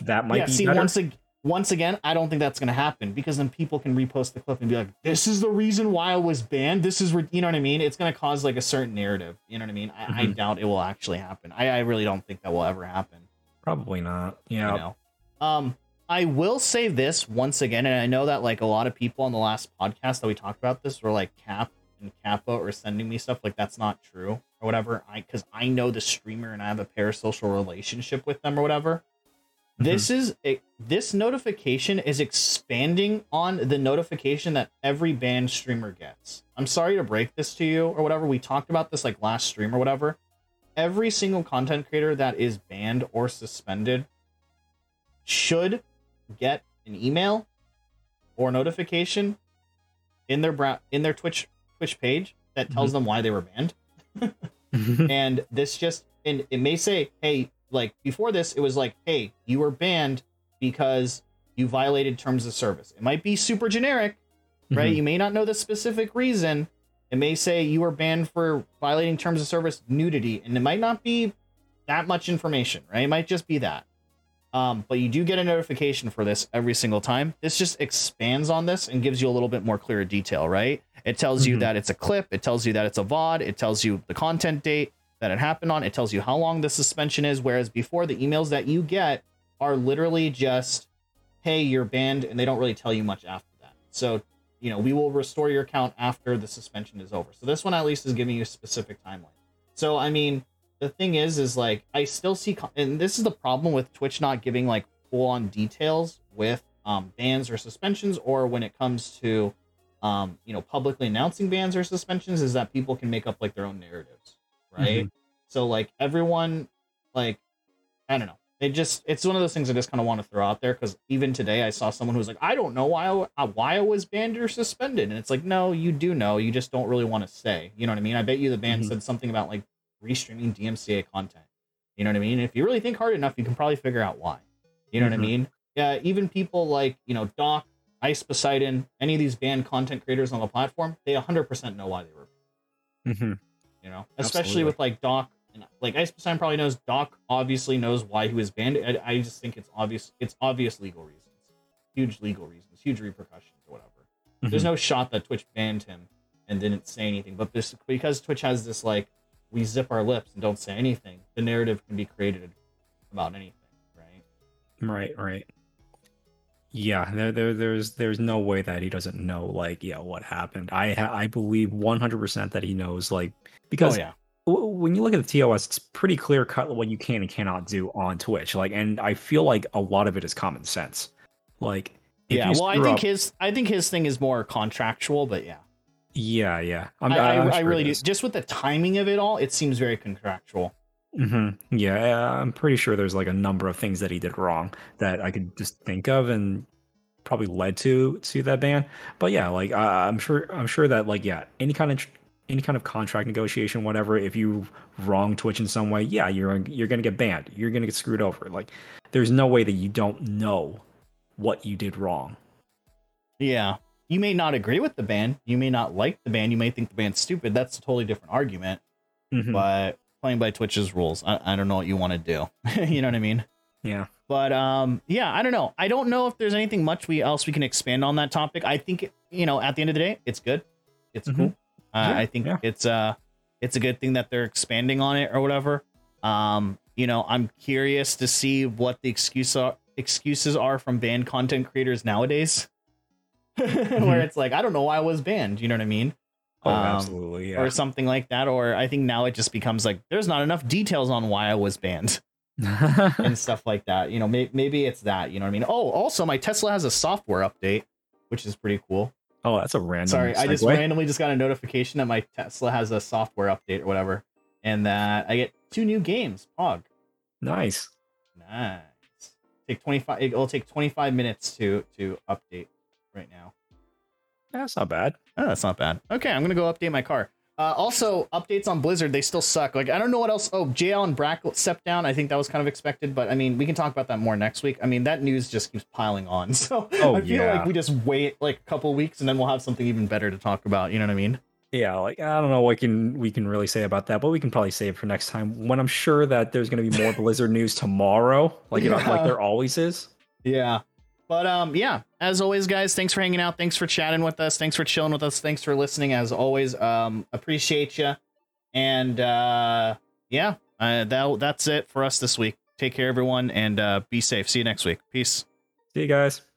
[SPEAKER 2] That might yeah, be
[SPEAKER 1] see,
[SPEAKER 2] better.
[SPEAKER 1] once again, once again, I don't think that's going to happen because then people can repost the clip and be like, "This is the reason why I was banned." This is, you know what I mean? It's going to cause like a certain narrative. You know what I mean? I, mm-hmm. I doubt it will actually happen. I, I, really don't think that will ever happen.
[SPEAKER 2] Probably not. Yeah.
[SPEAKER 1] You know? Um, I will say this once again, and I know that like a lot of people on the last podcast that we talked about this were like Cap and Kappa or sending me stuff like that's not true or whatever. I because I know the streamer and I have a parasocial relationship with them or whatever. Mm-hmm. This is a, this notification is expanding on the notification that every banned streamer gets. I'm sorry to break this to you or whatever. We talked about this like last stream or whatever. Every single content creator that is banned or suspended should get an email or notification in their brow- in their Twitch Twitch page that tells mm-hmm. them why they were banned. and this just and it may say, hey, like before this, it was like, hey, you were banned because you violated terms of service. It might be super generic, right? Mm-hmm. You may not know the specific reason. It may say you were banned for violating terms of service nudity, and it might not be that much information, right? It might just be that. Um, but you do get a notification for this every single time. This just expands on this and gives you a little bit more clear detail, right? It tells mm-hmm. you that it's a clip, it tells you that it's a VOD, it tells you the content date that it happened on, it tells you how long the suspension is. Whereas before, the emails that you get are literally just, hey, you're banned, and they don't really tell you much after that. So, you know, we will restore your account after the suspension is over. So this one at least is giving you a specific timeline. So, I mean, the thing is is like i still see and this is the problem with twitch not giving like full on details with um bans or suspensions or when it comes to um you know publicly announcing bans or suspensions is that people can make up like their own narratives right? Mm-hmm. so like everyone like i don't know. It just it's one of those things i just kind of want to throw out there because even today i saw someone who was like i don't know why I, uh, why i was banned or suspended. And it's like no you do know. You just don't really want to say. You know what i mean? I bet you the ban mm-hmm. said something about like restreaming DMCA content. You know what I mean? If you really think hard enough, you can probably figure out why. You know mm-hmm. what I mm-hmm. mean? Yeah, even people like, you know, Doc, Ice Poseidon, any of these banned content creators on the platform, they 100% know why they were
[SPEAKER 2] banned. Mm-hmm.
[SPEAKER 1] You know, especially Absolutely. with like Doc, and like Ice Poseidon probably knows, Doc obviously knows why he was banned. I, I just think it's obvious, it's obvious legal reasons, huge legal reasons, huge repercussions or whatever. Mm-hmm. There's no shot that Twitch banned him and didn't say anything, but this because Twitch has this like we zip our lips and don't say anything, the narrative can be created about anything, right?
[SPEAKER 2] Right, right. Yeah, there, there, there's, there's no way that he doesn't know, like, yeah, what happened. I, ha- I believe 100% that he knows, like, because
[SPEAKER 1] oh yeah.
[SPEAKER 2] w- when you look at the TOS, it's pretty clear cut what you can and cannot do on Twitch. Like, and I feel like a lot of it is common sense. Like,
[SPEAKER 1] Yeah. Well, I think
[SPEAKER 2] up-
[SPEAKER 1] his I think his thing is more contractual, but yeah.
[SPEAKER 2] Yeah, yeah, I'm,
[SPEAKER 1] I, I,
[SPEAKER 2] I'm
[SPEAKER 1] I
[SPEAKER 2] sure
[SPEAKER 1] really do. Just with the timing of it all, it seems very contractual.
[SPEAKER 2] hmm Yeah, I'm pretty sure there's like a number of things that he did wrong that I could just think of and probably led to to that ban. But yeah, like uh, I'm sure I'm sure that like yeah, any kind of any kind of contract negotiation, whatever, if you wrong Twitch in some way, yeah, you're you're gonna get banned. You're gonna get screwed over. Like there's no way that you don't know what you did wrong.
[SPEAKER 1] Yeah. You may not agree with the band You may not like the band You may think the band's stupid. That's a totally different argument.
[SPEAKER 2] Mhm.
[SPEAKER 1] But playing by Twitch's rules, I, I don't know what you want to do. you know what I mean?
[SPEAKER 2] Yeah.
[SPEAKER 1] But um, yeah, I don't know. I don't know if there's anything much we else we can expand on that topic. I think you know, at the end of the day, it's good. It's
[SPEAKER 2] Mhm.
[SPEAKER 1] cool. Uh,
[SPEAKER 2] Yeah,
[SPEAKER 1] I think
[SPEAKER 2] yeah.
[SPEAKER 1] it's uh it's a good thing that they're expanding on it or whatever. Um, you know, I'm curious to see what the excuse are, excuses are from banned content creators nowadays. Where it's like, I don't know why I was banned. You know what I mean?
[SPEAKER 2] Oh,
[SPEAKER 1] Um,
[SPEAKER 2] absolutely. Yeah.
[SPEAKER 1] Or something like that. Or I think now it just becomes like, there's not enough details on why I was banned and stuff like that. You know, may- maybe it's that. You know what I mean? Oh, also, my Tesla has a software update, which is pretty cool.
[SPEAKER 2] oh, that's a random.
[SPEAKER 1] Sorry, I just randomly just got a notification that my Tesla has a software update or whatever, and that I get two new games. Pog,
[SPEAKER 2] Nice.
[SPEAKER 1] nice. Take twenty five. It'll take twenty five minutes to to update right now.
[SPEAKER 2] That's not bad.
[SPEAKER 1] Oh, that's not bad. Okay, I'm gonna go update my car. Uh, also, updates on Blizzard, they still suck. Like, I don't know what else. Oh, J. Allen Brack stepped down. I think that was kind of expected, but I mean, we can talk about that more next week. I mean, that news just keeps piling on. So
[SPEAKER 2] Oh,
[SPEAKER 1] I feel
[SPEAKER 2] yeah.
[SPEAKER 1] like we just wait like a couple weeks and then we'll have something even better to talk about. You know what I mean?
[SPEAKER 2] Yeah, like I don't know what can we can really say about that, but we can probably save it for next time when I'm sure that there's going to be more Blizzard news tomorrow, like you know, like there always is.
[SPEAKER 1] Yeah. But um yeah, as always guys, thanks for hanging out. Thanks for chatting with us. Thanks for chilling with us. Thanks for listening as always. Um appreciate you. And uh yeah, uh, that that's it for us this week. Take care everyone and uh be safe. See you next week. Peace.
[SPEAKER 2] See you guys.